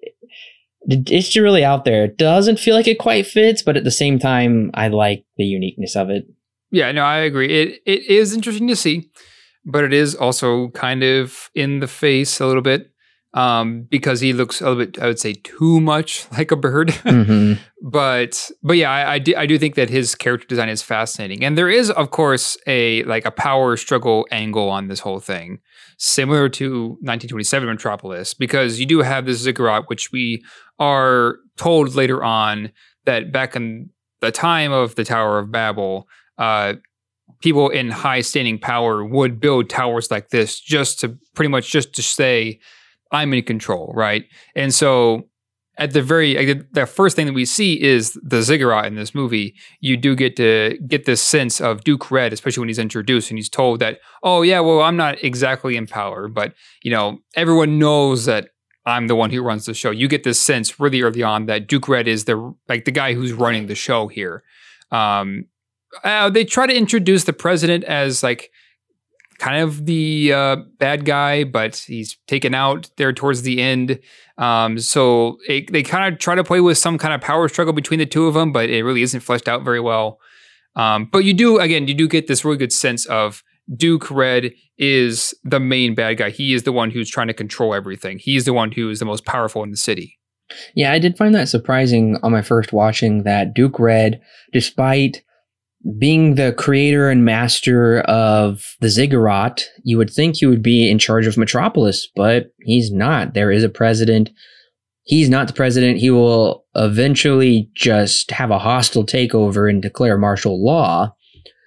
B: it's really out there. It doesn't feel like it quite fits, but at the same time, I like the uniqueness of it.
C: Yeah, no, I agree. It it is interesting to see, but it is also kind of in the face a little bit um, because he looks a little bit, I would say, too much like a bird.
B: Mhm.
C: but but yeah, I, I do I do think that his character design is fascinating, and there is of course a like a power struggle angle on this whole thing, similar to 1927 Metropolis, because you do have this ziggurat, which we are told later on that back in the time of the Tower of Babel, uh, people in high standing power would build towers like this just to pretty much just to say, I'm in control, right? And so at the very the first thing that we see is the ziggurat in this movie. You do get to get this sense of Duke Red, especially when he's introduced and he's told that, oh yeah, well I'm not exactly in power, but you know everyone knows that I'm the one who runs the show. You get this sense really early on that Duke Red is the like the guy who's running the show here. Um, uh, they try to introduce the president as like kind of the uh, bad guy, but he's taken out there towards the end. Um, so it, they kind of try to play with some kind of power struggle between the two of them, but it really isn't fleshed out very well. Um, but you do, again, you do get this really good sense of Duke Red is the main bad guy. He is the one who's trying to control everything. He's the one who is the most powerful in the city.
B: Yeah, I did find that surprising on my first watching that Duke Red, despite being the creator and master of the ziggurat, you would think he would be in charge of Metropolis, but he's not. There is a president. He's not the president. He will eventually just have a hostile takeover and declare martial law.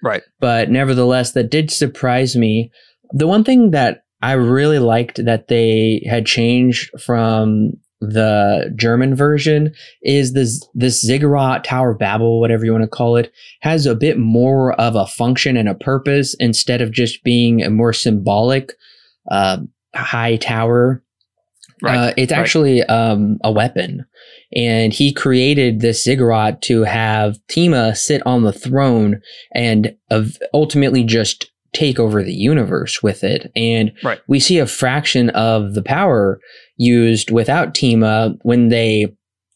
C: Right.
B: But nevertheless, that did surprise me. The one thing that I really liked that they had changed from the German version is this this ziggurat Tower of Babel, whatever you want to call it, has a bit more of a function and a purpose instead of just being a more symbolic uh, high tower.
C: Right.
B: Uh, it's
C: right.
B: actually um, a weapon. And he created this ziggurat to have Tima sit on the throne and of ultimately just take over the universe with it. And
C: Right.
B: we see a fraction of the power used without Tima when they,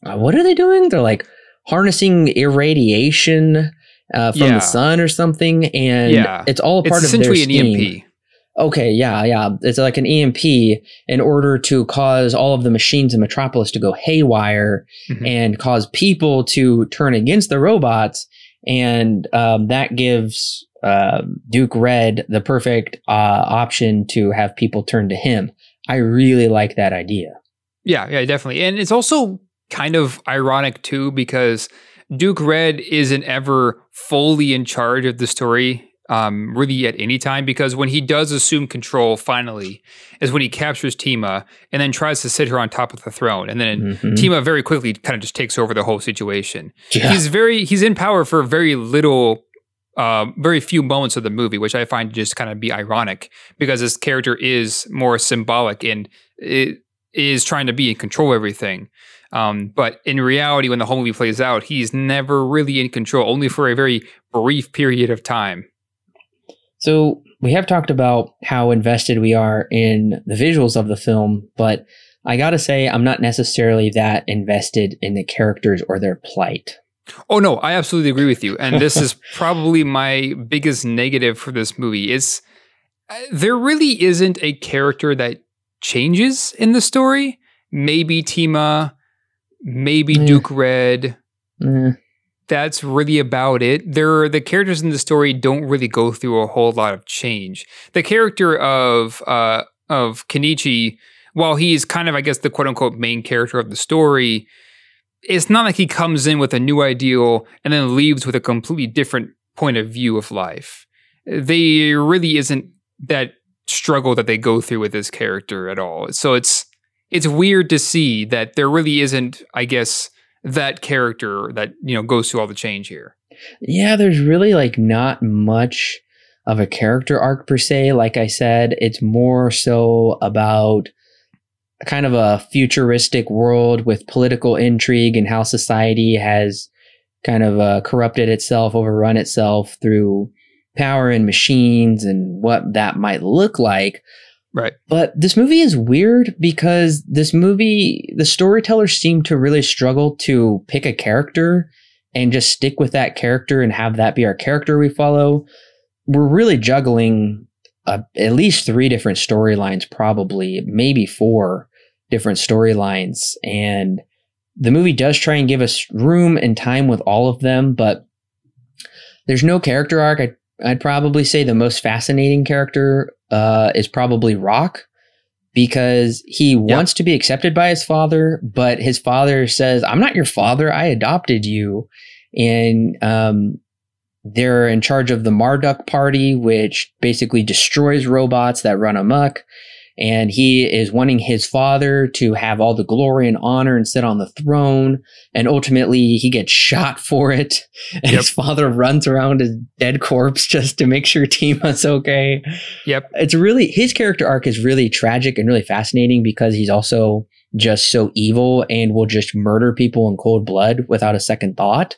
B: uh, what are they doing? They're like harnessing irradiation uh, from
C: Yeah.
B: the sun or something. And
C: Yeah.
B: it's all a part
C: It's
B: of their
C: essentially an
B: scheme.
C: EMP.
B: Okay, yeah, yeah. It's like an EMP in order to cause all of the machines in Metropolis to go haywire
C: Mhm.
B: and cause people to turn against the robots. And um, that gives uh, Duke Red the perfect uh, option to have people turn to him. I really like that idea.
C: Yeah, yeah, definitely. And it's also kind of ironic too because Duke Red isn't ever fully in charge of the story um, really at any time because when he does assume control finally is when he captures Tima and then tries to sit her on top of the throne. And then
B: Mhm.
C: Tima very quickly kind of just takes over the whole situation.
B: Yeah.
C: He's very he's in power for very little uh, very few moments of the movie, which I find just kind of be ironic because his character is more symbolic and it is trying to be in control of everything. Um, but in reality, when the whole movie plays out, he's never really in control, only for a very brief period of time.
B: So we have talked about how invested we are in the visuals of the film, but I gotta say, I'm not necessarily that invested in the characters or their plight.
C: Oh no, I absolutely agree with you. And this is probably my biggest negative for this movie. Is there really isn't a character that changes in the story. Maybe Tima, maybe
B: Yeah.
C: Duke Red.
B: Eh,
C: That's really about it. There, the characters in the story don't really go through a whole lot of change. The character of uh, of Kenichi, while he's kind of, I guess, the quote unquote main character of the story, it's not like he comes in with a new ideal and then leaves with a completely different point of view of life. They really isn't that struggle that they go through with this character at all. So it's it's weird to see that there really isn't, I guess, that character that you know goes through all the change here.
B: Yeah, there's really like not much of a character arc per se. Like I said, it's more so about kind of a futuristic world with political intrigue and how society has kind of uh, corrupted itself, overrun itself through power and machines and what that might look like.
C: Right.
B: But this movie is weird because this movie, the storytellers seem to really struggle to pick a character and just stick with that character and have that be our character we follow. We're really juggling uh, at least three different storylines, probably, maybe four different storylines. And the movie does try and give us room and time with all of them, but there's no character arc. I, I'd probably say the most fascinating character uh, is probably Rock because he wants to be accepted by his father, but his father says, I'm not your father. I adopted you. And um, they're in charge of the Marduk party, which basically destroys robots that run amok. And he is wanting his father to have all the glory and honor and sit on the throne. And ultimately, he gets shot for it. And
C: Yep.
B: his father runs around his dead corpse just to make sure Tima's okay
C: Yep.
B: it's really his character arc is really tragic and really fascinating because he's also just so evil and will just murder people in cold blood without a second thought.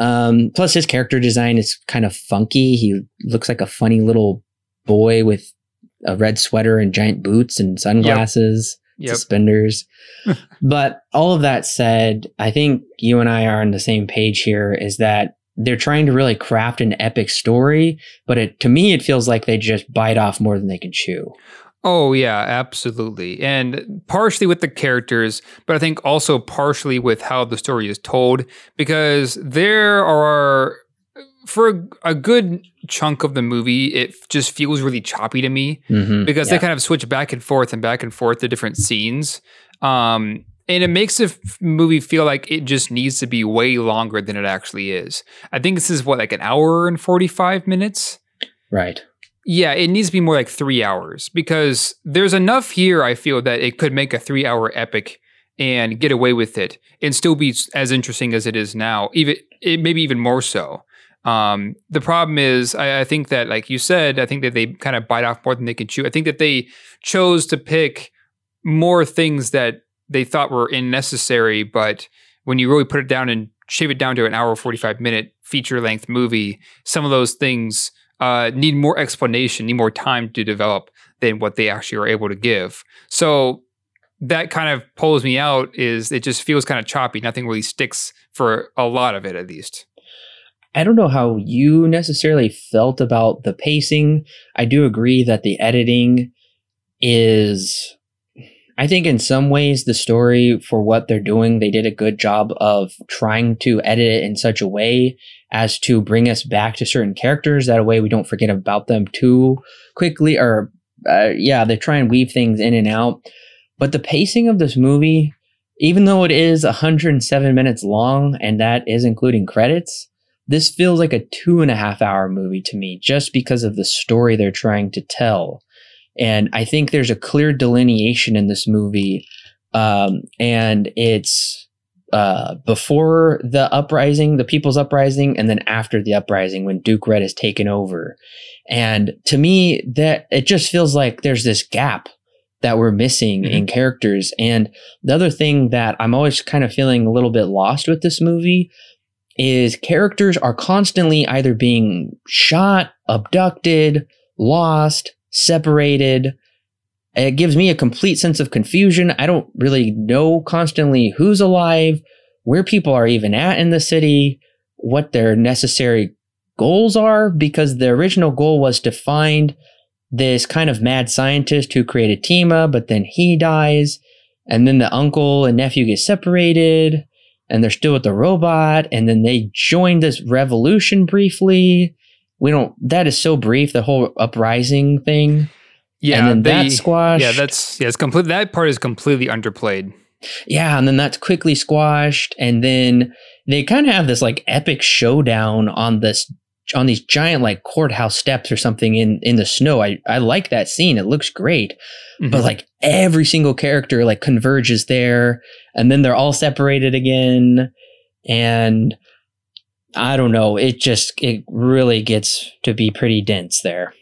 B: Um, plus, his character design is kind of funky. He looks like a funny little boy with a red sweater and giant boots and sunglasses,
C: Yep.
B: suspenders. but all of that said, I think you and I are on the same page here is that they're trying to really craft an epic story, but it, to me, it feels like they just bite off more than they can chew.
C: Oh yeah, absolutely. And partially with the characters, but I think also partially with how the story is told because there are for a good chunk of the movie it just feels really choppy to me
B: Mhm.
C: because
B: Yeah.
C: they kind of switch back and forth and back and forth to different scenes. Um, and it makes the f- movie feel like it just needs to be way longer than it actually is. I think this is what, like an hour and 45 minutes?
B: Right.
C: Yeah, it needs to be more like three hours because there's enough here, I feel, that it could make a three hour epic and get away with it and still be as interesting as it is now, even it maybe even more so. Um, the problem is, I, I think that, like you said, I think that they kind of bite off more than they can chew. I think that they chose to pick more things that they thought were unnecessary, but when you really put it down and shave it down to an hour, 45 minute feature length movie, some of those things uh, need more explanation, need more time to develop than what they actually are able to give. So that kind of pulls me out is it just feels kind of choppy. Nothing really sticks for a lot of it, at least.
B: I don't know how you necessarily felt about the pacing. I do agree that the editing is I think in some ways the story for what they're doing, they did a good job of trying to edit it in such a way as to bring us back to certain characters. That way we don't forget about them too quickly or uh, yeah, they try and weave things in and out. But the pacing of this movie, even though it is 107 minutes long and that is including credits, this feels like a two and a half hour movie to me just because of the story they're trying to tell. And I think there's a clear delineation in this movie. Um, and it's uh, before the uprising, the people's uprising, and then after the uprising when Duke Red is taken over. And to me, that it just feels like there's this gap that we're missing in characters. And the other thing that I'm always kind of feeling a little bit lost with this movie is characters are constantly either being shot, abducted, lost, separated. It gives me a complete sense of confusion. I don't really know constantly who's alive, where people are even at in the city, what their necessary goals are, because the original goal was to find this kind of mad scientist who created Tima, but then he dies, and then the uncle and nephew get separated, and they're still with the robot, and then they join this revolution briefly. We don't. That is so brief. The whole uprising thing.
C: Yeah,
B: and then
C: they-
B: squashed.
C: Yeah, that's yeah, it's complete. That part is completely underplayed.
B: Yeah, and then that's quickly squashed, and then they kind of have this like epic showdown on this on these giant like courthouse steps or something in in the snow. I I like that scene. It looks great,
C: Mm-hmm.
B: but like every single character like converges there, and then they're all separated again, and I don't know. It just it really gets to be pretty dense there.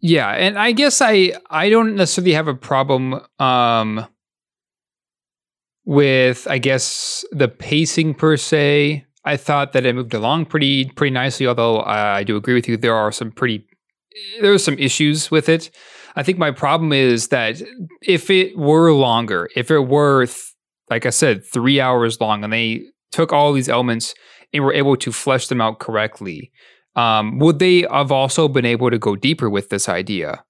C: Yeah, and I guess I I don't necessarily have a problem um with I guess the pacing per se. I thought that it moved along pretty pretty nicely, although I, I do agree with you there are some pretty there are some issues with it. I think my problem is that if it were longer, if it were th- like I said, 3 hours long and they took all these elements and were able to flesh them out correctly, um, would they have also been able to go deeper with this idea?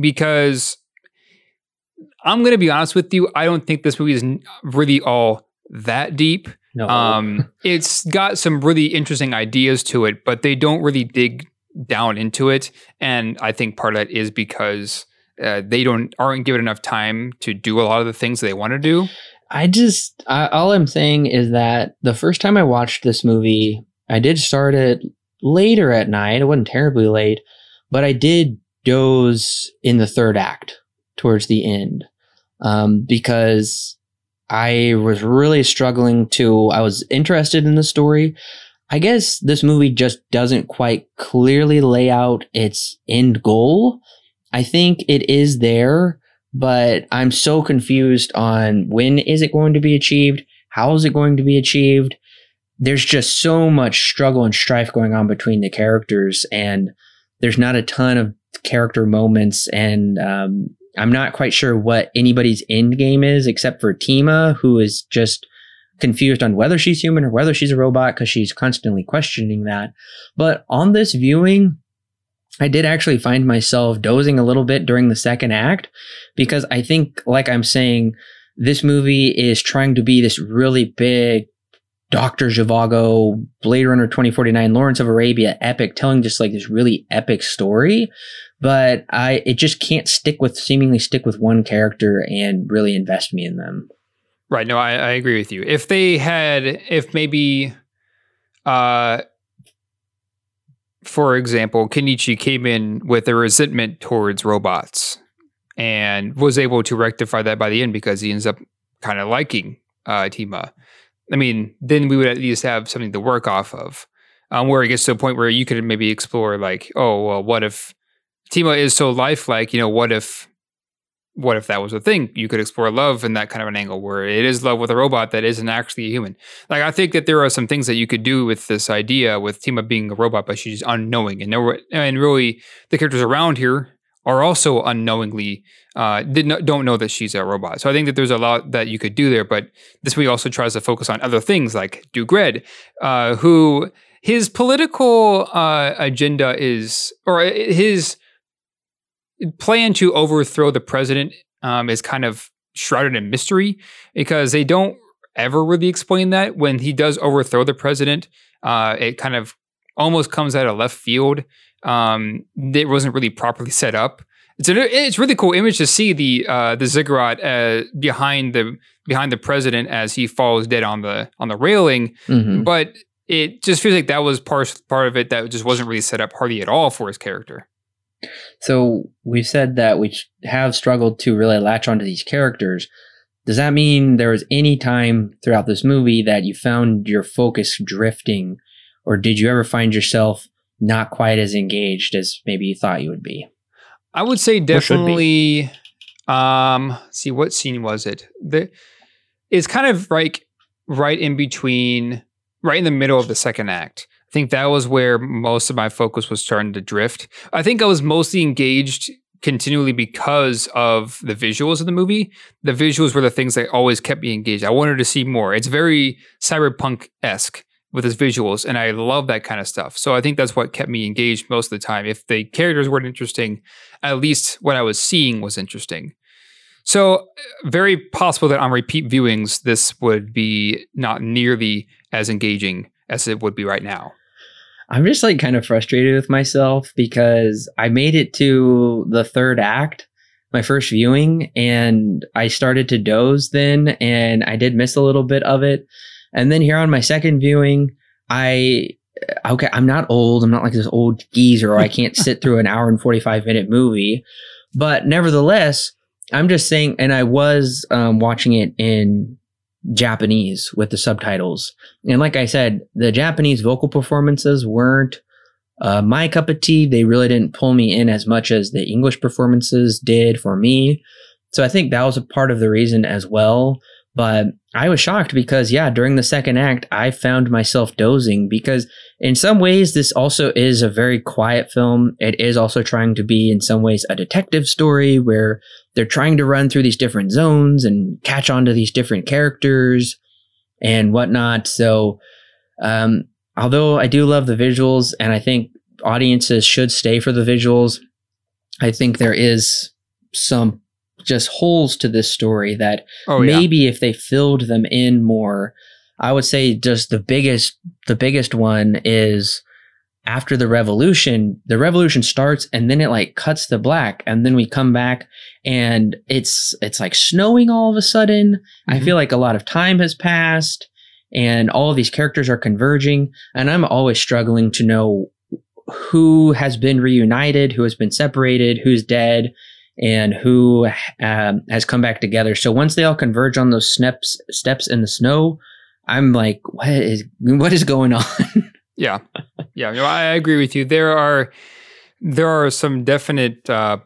C: Because I'm going to be honest with you, I don't think this movie is really all that deep.
B: No,
C: Um, it's got some really interesting ideas to it, but they don't really dig down into it. And I think part of that is because uh, they don't aren't given enough time to do a lot of the things they want to do.
B: I just I, all I'm saying is that the first time I watched this movie, I did start it later at night. It wasn't terribly late, but I did doze in the third act towards the end um, because I was really struggling to. I was interested in the story. I guess this movie just doesn't quite clearly lay out its end goal. I think it is there, but I'm so confused on when is it going to be achieved? How is it going to be achieved? There's just so much struggle and strife going on between the characters, and there's not a ton of character moments. And um, I'm not quite sure what anybody's end game is, except for Tima, who is just confused on whether she's human or whether she's a robot because she's constantly questioning that. But on this viewing, I did actually find myself dozing a little bit during the second act because I think, like I'm saying, this movie is trying to be this really big Dr. Zhivago, Blade Runner 2049, Lawrence of Arabia epic, telling just like this really epic story. But I, it just can't stick with, seemingly stick with one character and really invest me in them.
C: Right. No, I, I agree with you. If they had, if maybe, uh, for example, Kenichi came in with a resentment towards robots and was able to rectify that by the end because he ends up kind of liking uh, Tima. I mean, then we would at least have something to work off of. Um, where it gets to a point where you could maybe explore, like, oh, well, what if Tima is so lifelike? You know, what if what if that was a thing? You could explore love in that kind of an angle where it is love with a robot that isn't actually a human. Like I think that there are some things that you could do with this idea with Tima being a robot, but she's unknowing, and were, and really the characters around here are also unknowingly uh, don't know that she's a robot. So I think that there's a lot that you could do there, but this movie also tries to focus on other things like Duke Red, uh, who his political uh, agenda is, or his plan to overthrow the president um, is kind of shrouded in mystery because they don't ever really explain that. When he does overthrow the president, uh, it kind of almost comes out of left field. Um, it wasn't really properly set up. It's a it's really cool image to see the uh, the ziggurat uh, behind the behind the president as he falls dead on the on the railing,
B: Mhm.
C: but it just feels like that was part part of it that just wasn't really set up hardly at all for his character.
B: So we've said that we have struggled to really latch onto these characters. Does that mean there was any time throughout this movie that you found your focus drifting, or did you ever find yourself not quite as engaged as maybe you thought you would be?
C: I would say definitely. Um, see what scene was it? The it's kind of like right in between, right in the middle of the second act. I think that was where most of my focus was starting to drift. I think I was mostly engaged continually because of the visuals of the movie. The visuals were the things that always kept me engaged. I wanted to see more. It's very cyberpunk esque with his visuals, and I love that kind of stuff. So I think that's what kept me engaged most of the time. If the characters weren't interesting, at least what I was seeing was interesting. So uh, very possible that on repeat viewings, this would be not nearly as engaging as it would be right now.
B: I'm just like kind of frustrated with myself because I made it to the third act, my first viewing, and I started to doze then, and I did miss a little bit of it. And then here on my second viewing, I okay, I'm not old. I'm not like this old geezer, or I can't sit through an hour and 45 minute movie. But nevertheless, I'm just saying, and I was um, watching it in Japanese with the subtitles. And like I said, the Japanese vocal performances weren't uh, my cup of tea. They really didn't pull me in as much as the English performances did for me. So I think that was a part of the reason as well. But I was shocked because, yeah, during the second act, I found myself dozing because, in some ways, this also is a very quiet film. It is also trying to be, in some ways, a detective story where they're trying to run through these different zones and catch on to these different characters and whatnot. So, um, although I do love the visuals and I think audiences should stay for the visuals, I think there is some just holes to this story that oh, maybe yeah. if they filled them in more, I would say just the biggest the biggest one is after the revolution, the revolution starts and then it like cuts to black and then we come back and it's it's like snowing all of a sudden. Mm-hmm. I feel like a lot of time has passed and all of these characters are converging and I'm always struggling to know who has been reunited, who has been separated, who's dead, and who um, has come back together. So once they all converge on those steps steps in the snow, I'm like, what is what is going on?
C: yeah, yeah, know, I agree with you. There are there are some definite, uh,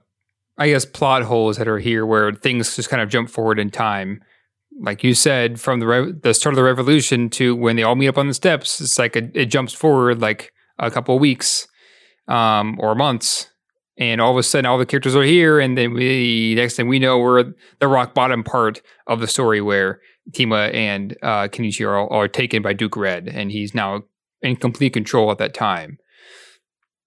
C: I guess, plot holes that are here where things just kind of jump forward in time. Like you said, from the re- the start of the revolution to when they all meet up on the steps, it's like a, it jumps forward like a couple of weeks um, or months and all of a sudden all the characters are here and then we next thing we know we're the rock bottom part of the story where Tima and uh, Kenichi are, are taken by Duke Red and he's now in complete control at that time.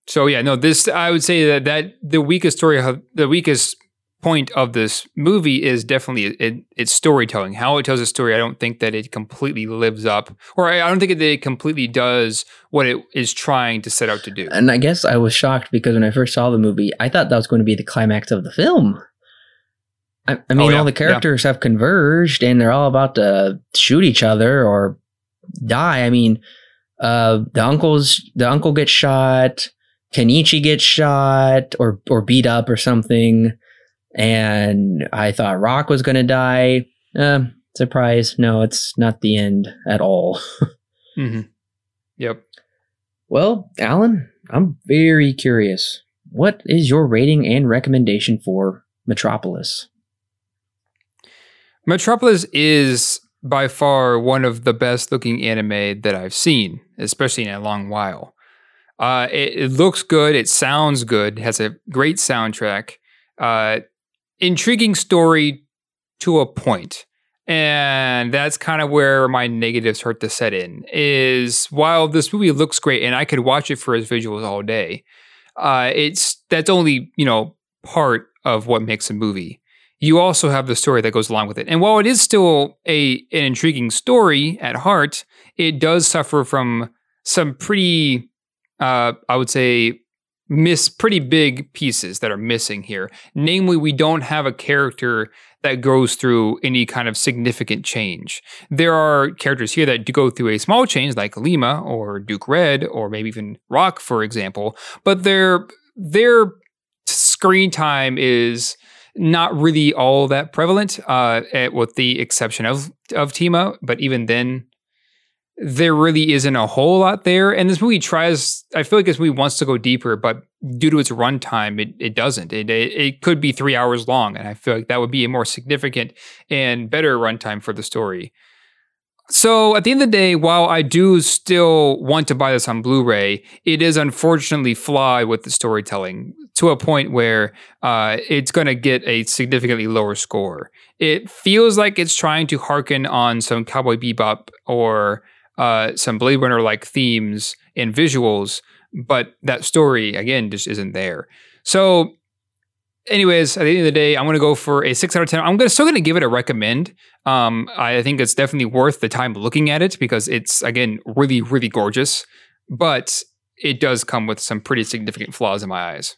C: So yeah, no, this I would say that that the weakest story, the weakest point of this movie is definitely it, its storytelling. How it tells a story, I don't think that it completely lives up, or I, I don't think that it completely does what it is trying to set out to do.
B: And I guess I was shocked because when I first saw the movie, I thought that was going to be the climax of the film. I, I mean, oh, yeah. all the characters yeah. have converged and they're all about to shoot each other or die. I mean, uh, the uncle's the uncle gets shot. Kenichi gets shot or or beat up or something and I thought Rock was going to die. Uh, surprise, no, it's not the end at all.
C: mm-hmm. Yep.
B: Well, Alan, I'm very curious. What is your rating and recommendation for Metropolis?
C: Metropolis is by far one of the best looking anime that I've seen, especially in a long while. Uh, it, it, looks good. It sounds good. Has a great soundtrack. Uh, intriguing story to a point. And that's kind of where my negatives start to set in is while this movie looks great and i could watch it for its visuals all day uh, it's that's only you know part of what makes a movie. You also have the story that goes along with it. And while it is still a an intriguing story at heart it does suffer from some pretty uh, i would say miss pretty big pieces that are missing here. Namely, we don't have a character that goes through any kind of significant change. There are characters here that do go through a small change, like Lima or Duke Red, or maybe even Rock, for example, but their their screen time is not really all that prevalent, uh, with the exception of of Tima. But even then, there really isn't a whole lot there. And this movie tries, I feel like this movie wants to go deeper, but due to its runtime, it, it doesn't. It, it, it could be three hours long. And I feel like that would be a more significant and better runtime for the story. So at the end of the day, while I do still want to buy this on Blu-ray, it is unfortunately flawed with the storytelling to a point where uh, it's going to get a significantly lower score. It feels like it's trying to harken on some Cowboy Bebop or uh, some Blade Runner like themes and visuals, but that story again just isn't there. So, anyways, at the end of the day, I'm going to go for a six out of ten. I'm gonna, still going to give it a recommend. Um, I think it's definitely worth the time looking at it because it's again really really gorgeous, but it does come with some pretty significant flaws in my eyes.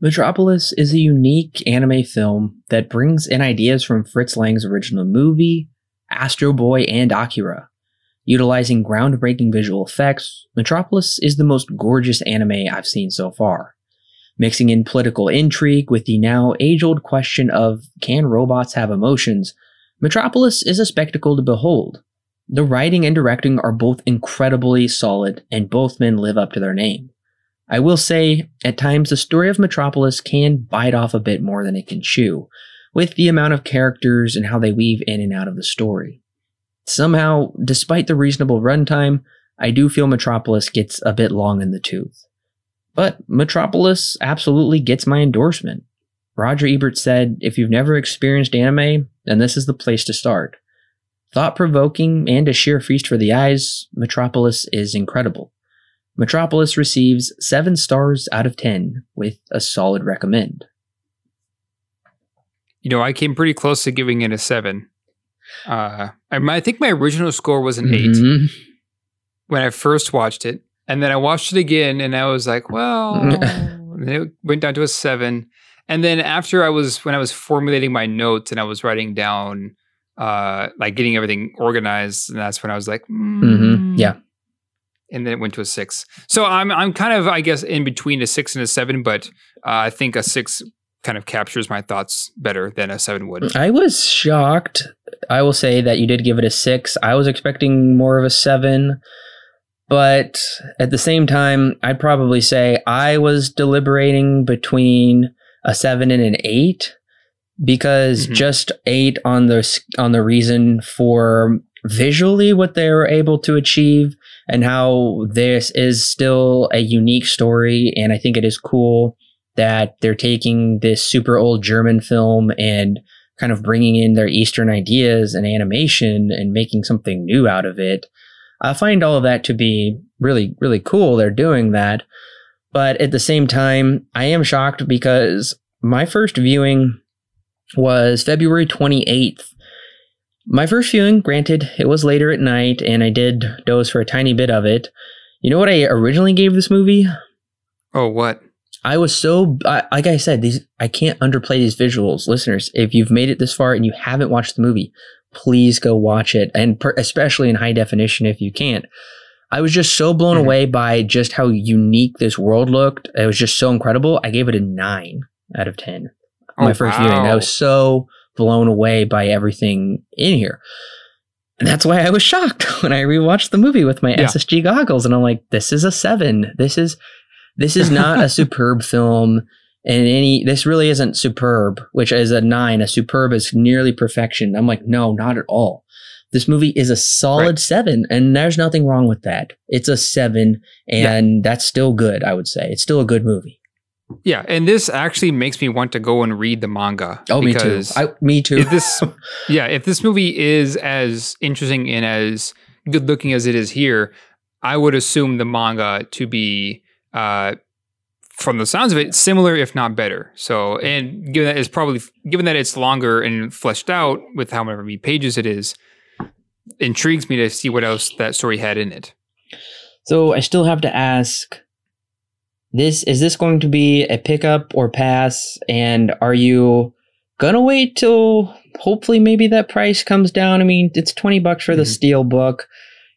B: Metropolis is a unique anime film that brings in ideas from Fritz Lang's original movie, Astro Boy, and Akira. Utilizing groundbreaking visual effects, Metropolis is the most gorgeous anime I've seen so far. Mixing in political intrigue with the now age old question of can robots have emotions, Metropolis is a spectacle to behold. The writing and directing are both incredibly solid, and both men live up to their name. I will say, at times, the story of Metropolis can bite off a bit more than it can chew, with the amount of characters and how they weave in and out of the story. Somehow, despite the reasonable runtime, I do feel Metropolis gets a bit long in the tooth. But Metropolis absolutely gets my endorsement. Roger Ebert said, if you've never experienced anime, then this is the place to start. Thought provoking and a sheer feast for the eyes, Metropolis is incredible. Metropolis receives 7 stars out of 10 with a solid recommend.
C: You know, I came pretty close to giving it a 7. Uh, I, I think my original score was an
B: Mhm.
C: 8 when I first watched it. And then I watched it again and I was like, well, and it went down to a 7. And then after I was, when I was formulating my notes and I was writing down, uh, like getting everything organized, and that's when I was like, mm,
B: Yeah.
C: and then it went to a six. So I'm I'm kind of I guess in between a six and a seven, but uh, I think a six kind of captures my thoughts better than a seven would.
B: I was shocked. I will say that you did give it a six. I was expecting more of a seven. But at the same time, I'd probably say I was deliberating between a seven and an eight because
C: Mhm.
B: just eight on the on the reason for visually what they were able to achieve and how this is still a unique story and I think it is cool that they're taking this super old German film and kind of bringing in their Eastern ideas and animation and making something new out of it. I find all of that to be really, really cool. They're doing that. But at the same time, I am shocked because my first viewing was February 28th. My first viewing, granted, it was later at night and I did doze for a tiny bit of it. You know what I originally gave this movie?
C: Oh, what?
B: I was so I, like I said, these I can't underplay these visuals, listeners. If you've made it this far and you haven't watched the movie, please go watch it, and per, especially in high definition if you can't. I was just so blown
C: Mhm.
B: away by just how unique this world looked. It was just so incredible. I gave it a nine out of ten. My
C: Oh,
B: first viewing, I was so blown away by everything in here. And that's why I was shocked when I rewatched the movie with my
C: Yeah.
B: SSG goggles, and I'm like, "This is a seven. This is this is not a superb film and any this really isn't superb which is a nine. A superb is nearly perfection. I'm like no not at all. This movie is a solid
C: Right.
B: seven and there's nothing wrong with that. It's a seven and that's still good i would say. It's still a good movie.
C: Yeah, and this actually makes me want to go and read the manga.
B: oh me too. I, me too.
C: if this, yeah, if this movie is as interesting and as good looking as it is here, I would assume the manga to be, uh, from the sounds of it, similar if not better. So, and given that it's probably given that it's longer and fleshed out with however many pages it is, intrigues me to see what else that story had in it.
B: so i still have to ask this is this going to be a pickup or pass and are you gonna wait till hopefully maybe that price comes down i mean it's 20 bucks for the
C: Mhm.
B: steel book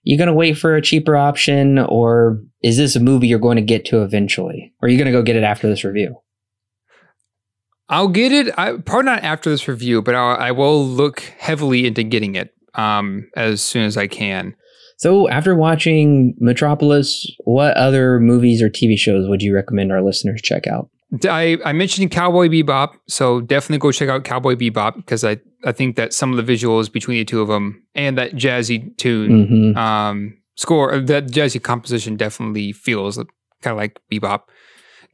B: you gonna wait for a cheaper option or is this a movie you're going to get to eventually or are you gonna go get it after this review
C: I'll get it. I, probably not after this review, but I'll, I will look heavily into getting it um, as soon as I can.
B: so after watching metropolis what other movies or tv shows would you recommend our listeners check out
C: I, I mentioned Cowboy Bebop, so definitely go check out Cowboy Bebop because I, I think that some of the visuals between the two of them and that jazzy tune
B: mm-hmm.
C: um, score, uh, that jazzy composition definitely feels kind of like Bebop.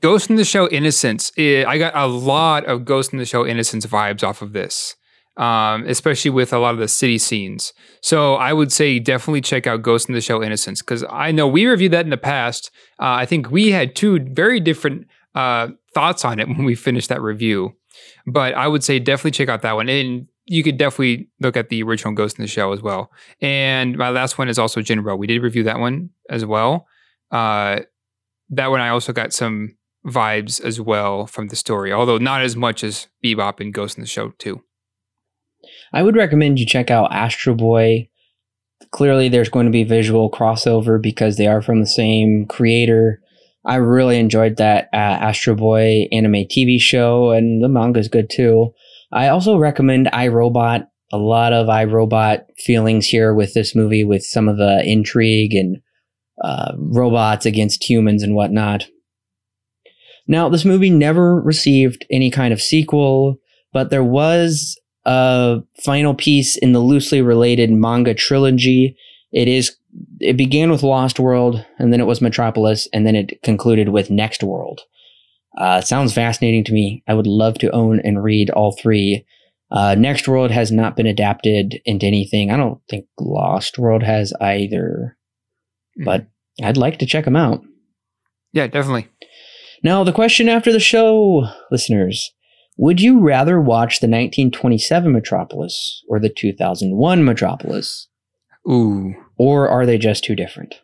C: Ghost in the Shell Innocence. eh, I got a lot of Ghost in the Shell Innocence vibes off of this. um, especially with a lot of the city scenes. So I would say definitely check out Ghost in the Shell Innocence because I know we reviewed that in the past. Uh, I think we had two very different uh, thoughts on it when we finish that review. But I would say definitely check out that one. And you could definitely look at the original Ghost in the Shell as well. And my last one is also Jin-Roh. We did review that one as well. Uh, that one I also got some vibes as well from the story, although not as much as Bebop and Ghost in the Shell too.
B: I would recommend you check out Astro Boy. Clearly, there's going to be visual crossover because they are from the same creator. I really enjoyed that uh, Astro Boy anime TV show, and the manga is good too. I also recommend iRobot. A lot of iRobot feelings here with this movie, with some of the intrigue and uh, robots against humans and whatnot. Now, this movie never received any kind of sequel, but there was a final piece in the loosely related manga trilogy. It is it began with Lost World, and then it was Metropolis, and then it concluded with Next World. Uh, sounds fascinating to me. I would love to own and read all three. Uh, Next World has not been adapted into anything. I don't think Lost World has either, mm. but I'd like to check them out.
C: Yeah, definitely.
B: Now, the question after the show, listeners would you rather watch the 1927 Metropolis or the 2001 Metropolis?
C: Ooh.
B: Or are they just too different?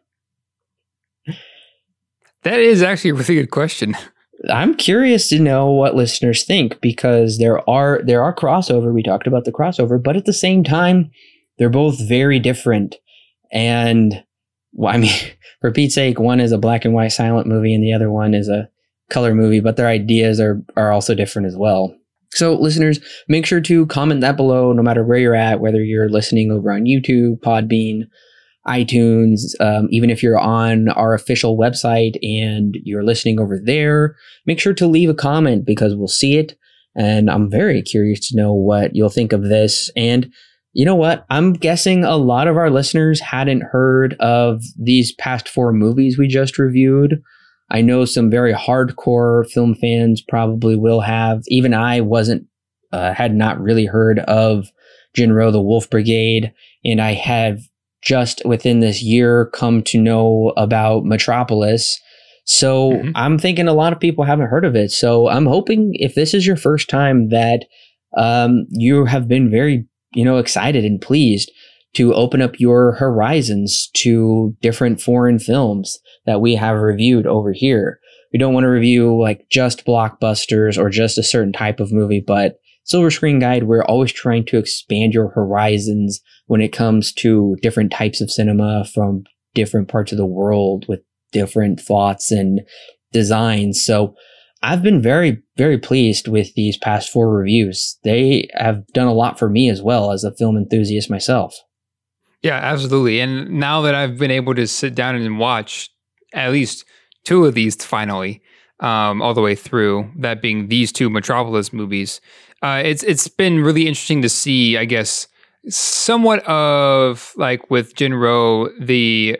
C: That is actually a really good question.
B: I'm curious to know what listeners think because there are there are crossover. We talked about the crossover, but at the same time, they're both very different. And well, I mean, for Pete's sake, one is a black and white silent movie, and the other one is a color movie. But their ideas are are also different as well. So, listeners, make sure to comment that below, no matter where you're at, whether you're listening over on YouTube, Podbean, iTunes, um, even if you're on our official website and you're listening over there, make sure to leave a comment because we'll see it. And I'm very curious to know what you'll think of this. And you know what? I'm guessing a lot of our listeners hadn't heard of these past four movies we just reviewed. I know some very hardcore film fans probably will have. Even I wasn't, uh, had not really heard of Jin-Roh, the Wolf Brigade, and I have just within this year come to know about Metropolis. So mm-hmm. I'm thinking a lot of people haven't heard of it. So I'm hoping if this is your first time that um, you have been very, you know, excited and pleased to open up your horizons to different foreign films that we have reviewed over here. We don't want to review like just blockbusters or just a certain type of movie, but Silver Screen Guide, we're always trying to expand your horizons when it comes to different types of cinema from different parts of the world with different thoughts and designs. So I've been very, very pleased with these past four reviews. They have done a lot for me as well as a film enthusiast myself.
C: Yeah, absolutely. And now that I've been able to sit down and watch at least two of these finally, um, all the way through, that being these two Metropolis movies, uh, it's it's been really interesting to see, I guess, somewhat of like with Jin-Roh, the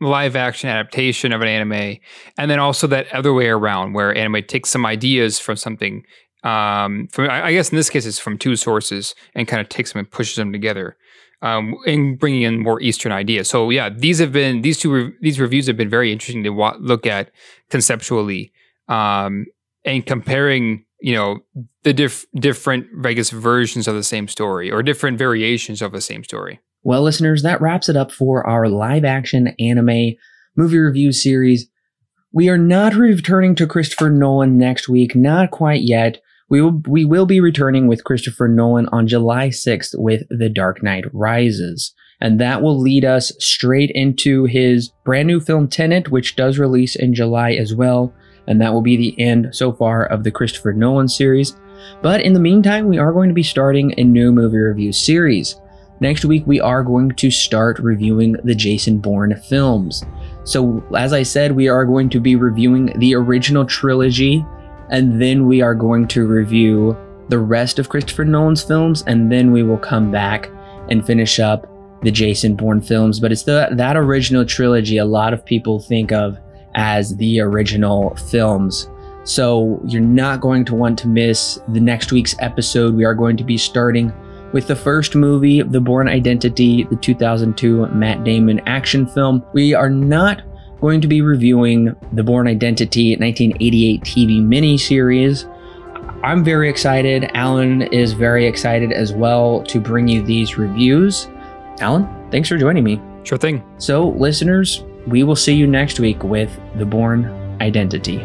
C: live action adaptation of an anime, and then also that other way around where anime takes some ideas from something. Um, from I guess in this case it's from two sources and kind of takes them and pushes them together. Um, and bringing in more Eastern ideas. So yeah, these have been these two re- these reviews have been very interesting to wa- look at conceptually um, and comparing you know the diff- different I guess versions of the same story or different variations of the same story.
B: Well, listeners, that wraps it up for our live action anime movie review series. We are not returning to Christopher Nolan next week, not quite yet. We will we will be returning with Christopher Nolan on July 6th with The Dark Knight Rises. And that will lead us straight into his brand new film Tenet, which does release in July as well and that will be the end so far of the Christopher Nolan series. But in the meantime, we are going to be starting a new movie review series. Next week, we are going to start reviewing the Jason Bourne films. So, as I said, we are going to be reviewing the original trilogy, and then we are going to review the rest of Christopher Nolan's films, and then we will come back and finish up the Jason Bourne films. But it's the, that original trilogy a lot of people think of as the original films. So you're not going to want to miss the next week's episode. We are going to be starting with the first movie, The Bourne Identity, the 2002 Matt Damon action film. We are not going to be reviewing The Bourne Identity 1988 TV miniseries. I'm very excited. Alan is very excited as well to bring you these reviews. Alan, thanks for joining me.
C: Sure thing.
B: So, listeners, we will see you next week with The Bourne Identity.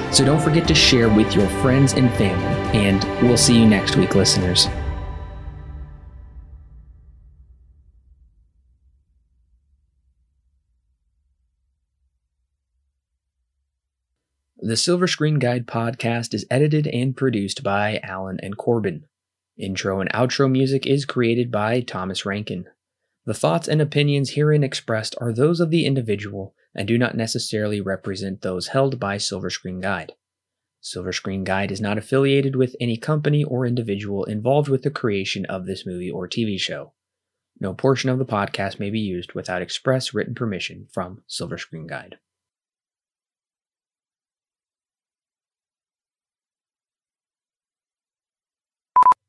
B: So don't forget to share with your friends and family. And we'll see you next week, listeners. The Silver Screen Guide podcast is edited and produced by Alan and Corbin. Intro and outro music is created by Thomas Rankin. The thoughts and opinions herein expressed are those of the individual and do not necessarily represent those held by Silver Screen Guide. Silver Screen Guide is not affiliated with any company or individual involved with the creation of this movie or TV show. No portion of the podcast may be used without express written permission from Silver Screen Guide.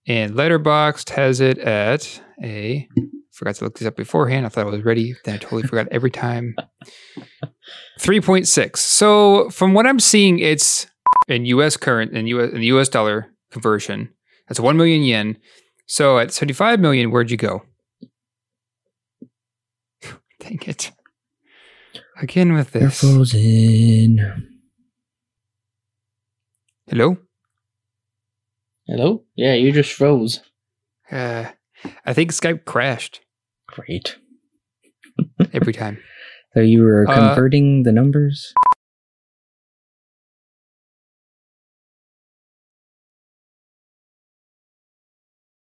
C: And Letterboxd has it at a. Forgot to look this up beforehand. I thought I was ready. Then I totally forgot every time. 3.6. So from what I'm seeing, it's in US current in US in the US dollar conversion. That's 1 million yen. So at 75 million, where'd you go? Dang it. Again with
B: They're
C: this.
B: frozen.
C: Hello?
B: Hello? Yeah, you just froze.
C: Uh, I think Skype crashed
B: Great.
C: every time.
B: So you were
C: Uh,
B: converting the numbers?